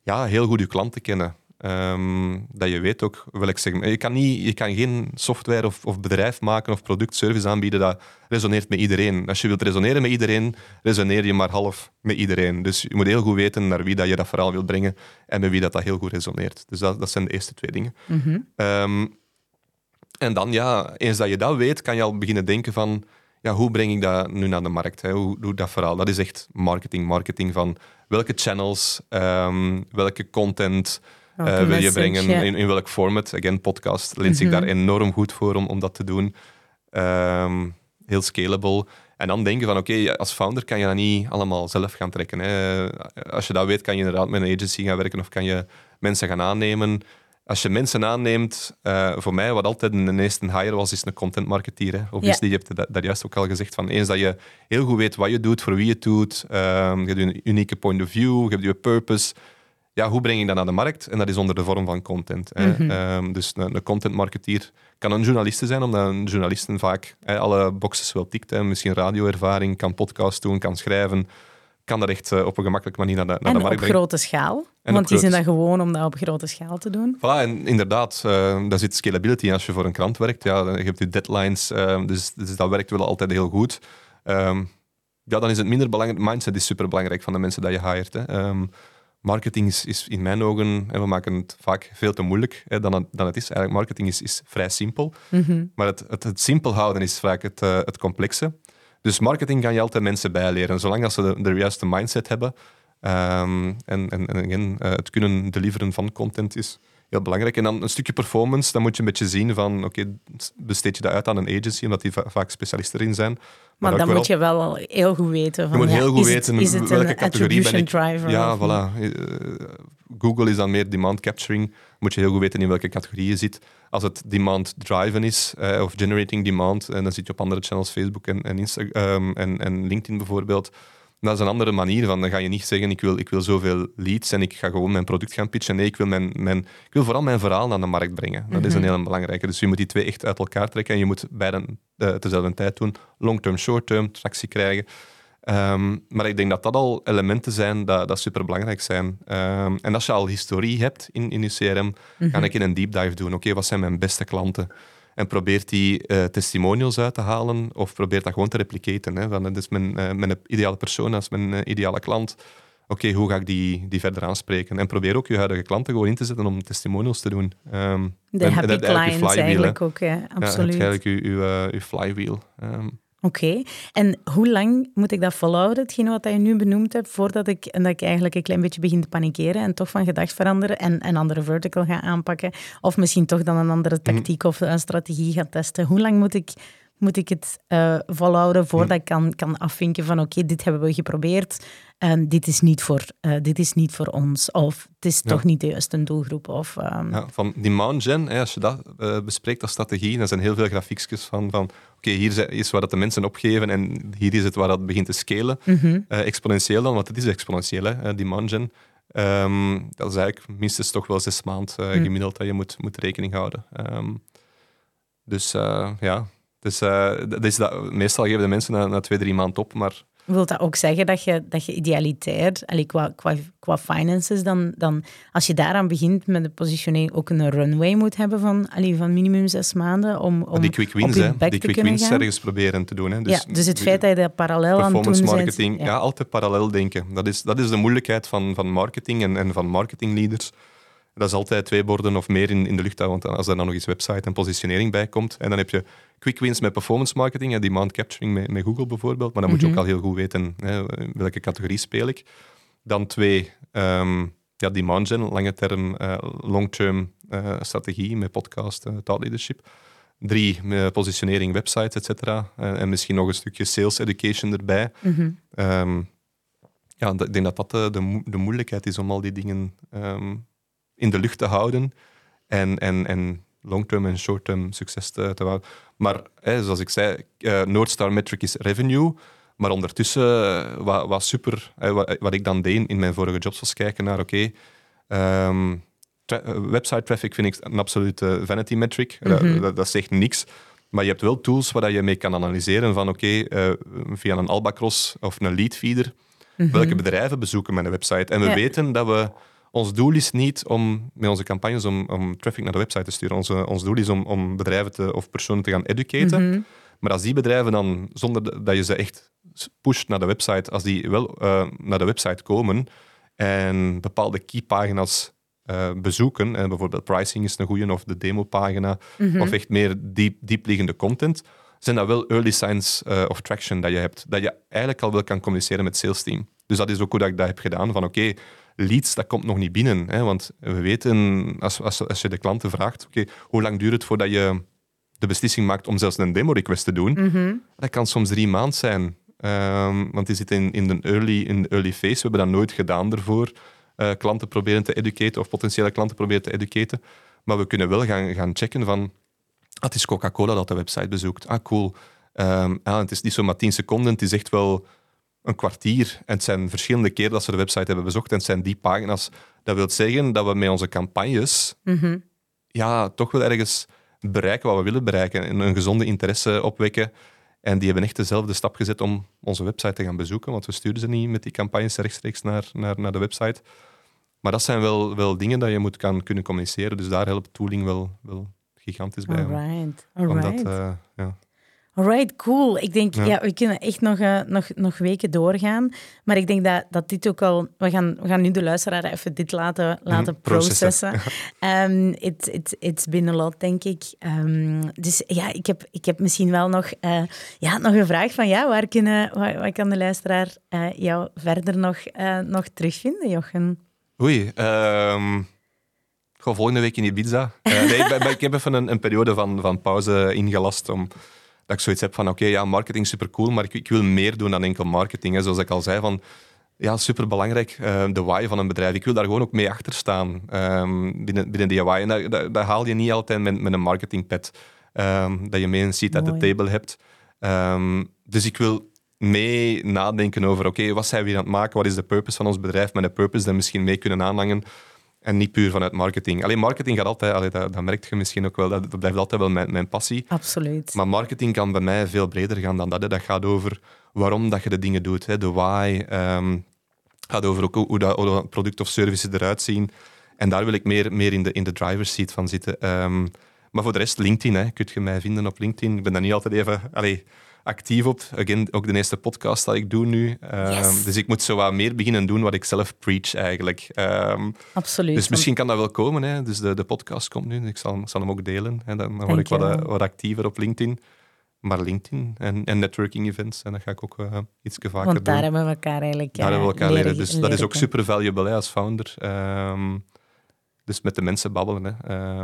Speaker 2: ja, heel goed uw klanten kennen. Ehm, dat je weet ook welk segment. Je kan, niet, je kan geen software of, of bedrijf maken of product, service aanbieden dat resoneert met iedereen. Als je wilt resoneren met iedereen, resoneer je maar half met iedereen. Dus je moet heel goed weten naar wie dat je dat verhaal wilt brengen en met wie dat, dat heel goed resoneert. Dus dat, dat zijn de eerste twee dingen.
Speaker 1: Mhm.
Speaker 2: Ehm, en dan, ja, eens dat je dat weet, kan je al beginnen denken van ja, hoe breng ik dat nu naar de markt? Hè? Hoe doe ik dat verhaal? Dat is echt marketing. Marketing van welke channels, ehm, welke content uh, wil je brengen, in, in, welk format. Again, podcast leent zich mhm. daar enorm goed voor om, om dat te doen. Ehm, heel scalable. En dan denken van, oké, als founder kan je dat niet allemaal zelf gaan trekken. Hè. Als je dat weet, kan je inderdaad met een agency gaan werken of kan je mensen gaan aannemen als je mensen aanneemt, uh, voor mij wat altijd een eerste hire was, is een content marketeer. Obviously, ja. je hebt dat, juist ook al gezegd, van eens dat je heel goed weet wat je doet, voor wie je het doet, um, je hebt een unieke point of view, je hebt je purpose, ja, hoe breng je dat naar de markt? En dat is onder de vorm van content.
Speaker 1: Mhm.
Speaker 2: Ehm, dus een, een content marketeer kan een journalist zijn, omdat een journalist vaak alle boxes wel tikt. Hè. Misschien radioervaring, kan podcast doen, kan schrijven, kan dat echt eh, op een gemakkelijke manier naar de, naar de markt brengen.
Speaker 1: op grote schaal. want die zijn dat gewoon om dat op grote schaal te doen.
Speaker 2: Voilà, en inderdaad, uh, daar zit scalability. Als je voor een krant werkt, ja, je hebt je deadlines, uh, dus, dus, dat werkt wel altijd heel goed. Um, ja, dan is het minder belangrijk. Mindset is super belangrijk van de mensen dat je hired. Hè. Um, marketing is, is, in mijn ogen, en we maken het vaak veel te moeilijk hè, dan, het, dan het is. Eigenlijk marketing is, is vrij simpel.
Speaker 1: Mm
Speaker 2: Maar het, het, het, simpel houden is vaak het, het complexe. Dus marketing kan je altijd mensen bijleren, zolang ze de, juiste mindset hebben. Um, en en, en uh, het kunnen deliveren van content is heel belangrijk. En dan een stukje performance, dan moet je een beetje zien van, oké, besteed je dat uit aan een agency, omdat die vaak specialisten erin zijn.
Speaker 1: Maar, maar dan moet je wel heel goed weten. Van,
Speaker 2: je moet heel goed weten
Speaker 1: is het
Speaker 2: welke categorie ben ik.
Speaker 1: Driver
Speaker 2: ja, voilà. Eh, Google is dan meer demand capturing. Moet je heel goed weten in welke categorie je zit. Als het demand driven is, uh, of generating demand, en dan zit je op andere channels, Facebook en, en, um, en, en LinkedIn bijvoorbeeld dat is een andere manier van. Dan ga je niet zeggen, ik wil, ik wil zoveel leads en ik ga gewoon mijn product gaan pitchen. Nee, ik wil, mijn, mijn, ik wil vooral mijn verhaal naar de markt brengen. Dat is een mhm. hele belangrijke. Dus je moet die twee echt uit elkaar trekken en je moet beide uh, tezelfde tijd doen. Long-term, short-term, tractie krijgen. Ehm, maar ik denk dat dat al elementen zijn dat, dat superbelangrijk zijn. Um, en als je al historie hebt in, in je CRM, mm -hmm. ga ik in een deep dive doen. Oké, wat zijn mijn beste klanten? En probeert die uh, testimonials uit te halen of probeert dat gewoon te replicaten. Hè. Van, dat is mijn, uh, mijn ideale persoon, dat is mijn uh, ideale klant. Oké, hoe ga ik die, die verder aanspreken? En probeer ook je huidige klanten gewoon in te zetten om testimonials te doen. Um,
Speaker 1: de happy clients eigenlijk ook, ja, absoluut.
Speaker 2: Ja, eigenlijk je, flywheel. Um,
Speaker 1: Oké. En hoe lang moet ik dat volhouden, hetgeen wat je nu benoemd hebt, voordat ik, en dat ik eigenlijk een klein beetje begin te panikeren en toch van gedacht veranderen en een andere vertical ga aanpakken? Of misschien toch dan een andere mhm. tactiek of een strategie ga testen? Hoe lang moet ik moet ik het uh, volhouden voordat hm. ik kan, kan afvinken van oké, dit hebben we geprobeerd en dit is niet voor, uh, dit is niet voor ons. Of het is toch niet de juiste doelgroep. Of, um...
Speaker 2: ja, van gen, hè, als je dat uh, bespreekt als strategie, dan zijn heel veel grafiekjes van, van oké, hier is waar dat de mensen opgeven en hier is het waar dat begint te scalen.
Speaker 1: Mm -hmm.
Speaker 2: exponentieel dan, want het is exponentieel, hè, demand gen. Um, dat is eigenlijk minstens toch wel zes maanden hm. gemiddeld dat je moet, moet rekening houden. Um, dus ja, dus uh, dat is dat, meestal geven de mensen na, na twee, drie maanden op, maar...
Speaker 1: Wil dat ook zeggen dat je, dat je idealitair, allee, qua, qua, qua finances, dan, dan als je daaraan begint met de positionering, ook een runway moet hebben van, allee, van minimum zes maanden om, om
Speaker 2: Die quick wins, hè. Die quick wins ergens proberen te doen. Hè.
Speaker 1: Dus, ja, dus het feit dat je dat parallel aan het doen
Speaker 2: marketing, ja. ja. altijd parallel denken. Dat is, dat is de moeilijkheid van, van marketing en, en van marketingleaders. Dat is altijd twee borden of meer in, in de lucht houden, want als er dan nog eens website en positionering bij komt. En dan heb je quick wins met performance marketing en demand capturing met, met Google bijvoorbeeld. Maar dan moet je ook
Speaker 1: Mhm.
Speaker 2: al heel goed weten hè, welke categorie speel ik. Dan twee, ehm, ja, demand gen, lange term, eh, long-term eh, strategie met podcast, uh, thought leadership. Drie, positionering, websites, et cetera. En misschien nog een stukje sales education erbij.
Speaker 1: Mhm.
Speaker 2: Ehm, ja, ik denk dat dat de, de, mo- de moeilijkheid is om al die dingen ehm, in de lucht te houden en, en, en long-term en short-term succes te, te houden. Maar hè, zoals ik zei, eh North Star metric is revenue. Maar ondertussen, eh, wat, wat super, hè, wat, wat ik dan deed in mijn vorige jobs, was kijken naar, oké, ehm, tra- eh, website traffic vind ik een absolute vanity metric. Dat-
Speaker 1: Mhm.
Speaker 2: dat, dat zegt niks. Maar je hebt wel tools waar je mee kan analyseren van, oké, eh, via een Albacross of een lead feeder, welke bedrijven bezoeken mijn website. En we
Speaker 1: Ja.
Speaker 2: weten dat we... Ons doel is niet om met onze campagnes om, om traffic naar de website te sturen. Onze, ons doel is om, om bedrijven te, of personen te gaan educaten.
Speaker 1: Mhm.
Speaker 2: Maar als die bedrijven dan, zonder de- dat je ze echt pusht naar de website, als die wel eh, naar de website komen en bepaalde keypagina's eh, bezoeken, en bijvoorbeeld pricing is een goede, of de demopagina,
Speaker 1: Mhm.
Speaker 2: of echt meer diep, diepliggende content, zijn dat wel early signs eh, of traction dat je hebt. Dat je eigenlijk al wel kan communiceren met het sales team. Dus dat is ook hoe dat ik dat heb gedaan. Van oké, leads, dat komt nog niet binnen. Hè, want we weten, als, als, als je de klanten vraagt, oké, hoe lang duurt het voordat je de beslissing maakt om zelfs een demo-request te doen?
Speaker 1: Mhm.
Speaker 2: Dat kan soms drie maanden zijn. Ehm, want die zitten in, in, de early, in de early phase. We hebben dat nooit gedaan ervoor. Eh, klanten proberen te educaten of potentiële klanten proberen te educaten. Maar we kunnen wel gaan, gaan checken van... Ah, het is Coca-Cola dat de website bezoekt. Ah, cool. Ehm, ah, het is niet zomaar 10 seconden, het is echt wel een kwartier. En het zijn verschillende keren dat ze de website hebben bezocht. En het zijn die pagina's. Dat wil zeggen dat we met onze campagnes
Speaker 1: Mhm.
Speaker 2: ja, toch wel ergens bereiken wat we willen bereiken. En een gezonde interesse opwekken. En die hebben echt dezelfde stap gezet om onze website te gaan bezoeken. Want we sturen ze niet met die campagnes rechtstreeks naar, naar, naar de website. Maar dat zijn wel, wel dingen dat je moet kan, kunnen communiceren. Dus daar helpt tooling wel, wel gigantisch bij. om-
Speaker 1: Alright,
Speaker 2: Omdat,
Speaker 1: alright.
Speaker 2: eh, ja.
Speaker 1: Alright, cool. Ik denk, ja.
Speaker 2: Ja.
Speaker 1: we kunnen echt nog, eh, nog, nog weken doorgaan. Maar ik denk dat, dat dit ook al... We gaan, we gaan nu de luisteraar even dit laten, laten
Speaker 2: Mhm, processen.
Speaker 1: processen. Ehm, it, it, it's been a lot, denk ik. Ehm, dus ja, ik heb, ik heb misschien wel nog, eh, ja, nog een vraag van... Ja, waar, kunnen, waar, waar kan de luisteraar eh, jou verder nog, nog terugvinden, Jochen?
Speaker 2: Oei. ehm goh, volgende week in Ibiza. Eh, nee, ik, ben- ben- ik heb even een, een periode van, van pauze ingelast. Om, dat ik zoiets heb van, oké, ja, marketing is supercool, maar ik, ik wil meer doen dan enkel marketing. Hè. Zoals ik al zei, van, ja, superbelangrijk, eh, de why van een bedrijf. Ik wil daar gewoon ook mee achter staan ehm, binnen, binnen die why. En dat, dat, dat haal je niet altijd met, met een marketingpad. ehm dat je mee een seat at the table hebt. Ehm, dus ik wil mee nadenken over, oké, wat zijn we hier aan het maken? Wat is de purpose van ons bedrijf? Met een purpose dat misschien mee kunnen aanhangen. En niet puur vanuit marketing. Alleen marketing gaat altijd, allee, dat, dat merk je misschien ook wel, dat, dat blijft altijd wel mijn, mijn passie.
Speaker 1: Absoluut.
Speaker 2: Maar marketing kan bij mij veel breder gaan dan dat. hè. Dat gaat over waarom dat je de dingen doet. Hè. De why. ehm gaat over ook hoe dat, hoe dat product of services eruit zien. En daar wil ik meer, meer in, de, in de driver's seat van zitten. Ehm, maar voor de rest, LinkedIn. Hè. Kun je mij vinden op LinkedIn. Ik ben daar niet altijd even allee, actief op. Again, ook de eerste podcast dat ik doe nu.
Speaker 1: Yes.
Speaker 2: Dus ik moet zo wat meer beginnen doen wat ik zelf preach eigenlijk. Ehm,
Speaker 1: Absoluut.
Speaker 2: dus misschien kan dat wel komen. Hè. Dus de, de podcast komt nu. Ik zal, zal hem ook delen. Hè. Dan word ik wat, eh, wat actiever op LinkedIn. Maar LinkedIn en, en networking events. En dat ga ik ook uh, iets vaker
Speaker 1: Want daar
Speaker 2: doen.
Speaker 1: hebben we elkaar eigenlijk
Speaker 2: Daar
Speaker 1: eh,
Speaker 2: hebben we elkaar leren.
Speaker 1: leren
Speaker 2: Dus dat is ook super valuable hè, als founder. Ehm, dus met de mensen babbelen. Hè.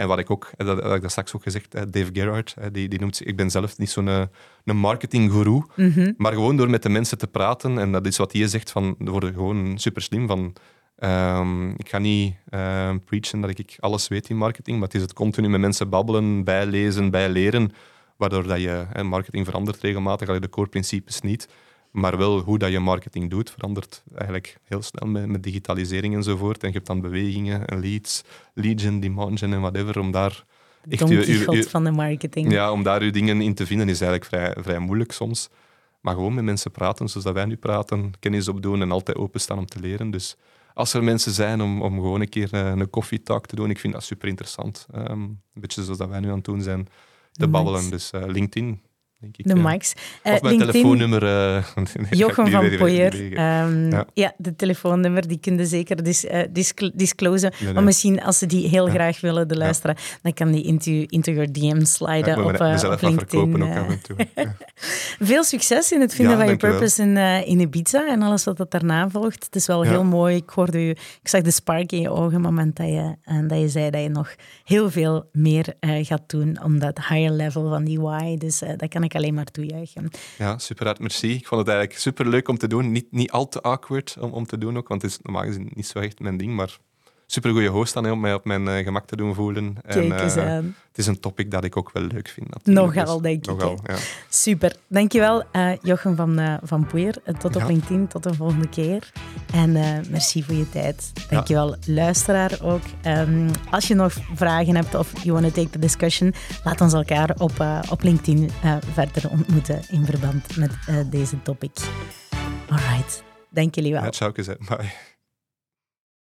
Speaker 2: En wat ik ook, hè, dat, heb ik dat straks ook gezegd, hè, Dave Gerhardt, hè, die, die noemt zich, ik ben zelf niet zo'n eh, een marketinggoeroe,
Speaker 1: Mhm.
Speaker 2: maar gewoon door met de mensen te praten, en dat is wat hij zegt, van, we worden gewoon super slim van. ehm, ik ga niet ehm, preachen dat ik alles weet in marketing, maar het is het continu met mensen babbelen, bijlezen, bijleren, waardoor dat je, hè, marketing verandert regelmatig, alleen de core principes niet, maar wel hoe dat je marketing doet verandert eigenlijk heel snel met, met digitalisering enzovoort. En je hebt dan bewegingen, en leads, lead gen, demand en whatever, om daar echt
Speaker 1: Don
Speaker 2: je- je-
Speaker 1: Quixote
Speaker 2: je-
Speaker 1: van de marketing.
Speaker 2: ja, om daar uw dingen in te vinden is eigenlijk vrij, vrij moeilijk soms. Maar gewoon met mensen praten, zoals dat wij nu praten, kennis opdoen en altijd openstaan om te leren. Dus als er mensen zijn om, om gewoon een keer eh, een coffee talk te doen, ik vind dat super interessant. Ehm, een beetje zoals dat wij nu aan het doen zijn, te
Speaker 1: Nice.
Speaker 2: babbelen. Dus eh, LinkedIn, denk ik.
Speaker 1: De. Max.
Speaker 2: Of
Speaker 1: Eh,
Speaker 2: mijn
Speaker 1: LinkedIn,
Speaker 2: telefoonnummer. eh, ik
Speaker 1: Jochem van Poyer. Ehm, ja.
Speaker 2: Ja.
Speaker 1: de telefoonnummer, die kun je zeker dis, eh, discl- disclosen.
Speaker 2: nee.
Speaker 1: Maar misschien als ze die heel
Speaker 2: Ja.
Speaker 1: graag willen, de luisteren, dan kan die into, into your DM sliden op, op LinkedIn.
Speaker 2: ook af en toe. Ja.
Speaker 1: Veel succes in het vinden van je purpose in, in Ibiza en alles wat dat daarna volgt. Het is wel heel mooi. Ik hoorde u, ik zag de spark in je ogen op het moment dat je, en dat je zei dat je nog heel veel meer gaat doen om dat higher level van die why. Dus dat kan ik alleen maar toejuichen.
Speaker 2: Ja, super hard, merci. Ik vond het eigenlijk super leuk om te doen. Niet, niet al te awkward om, om te doen ook, want het is normaal gezien niet zo echt mijn ding. Maar super goede host hè, om mij op mijn eh, gemak te doen voelen.
Speaker 1: Kijk
Speaker 2: en,
Speaker 1: eens
Speaker 2: eh,
Speaker 1: aan.
Speaker 2: het is een topic dat ik ook wel leuk vind. natuurlijk.
Speaker 1: Nogal,
Speaker 2: Dus
Speaker 1: denk ik,
Speaker 2: Nogal, ja.
Speaker 1: Super. Dankjewel, eh Jochem van, van Poeier. Tot op
Speaker 2: Ja.
Speaker 1: LinkedIn, tot de volgende keer. En merci voor je tijd. Dankjewel, luisteraar ook. Ehm, als je nog vragen hebt of you want to take the discussion, laat ons elkaar op, op LinkedIn verder ontmoeten in verband met deze topic. Alright. Dank jullie wel.
Speaker 2: Ja, ciao, gezegd. Bye.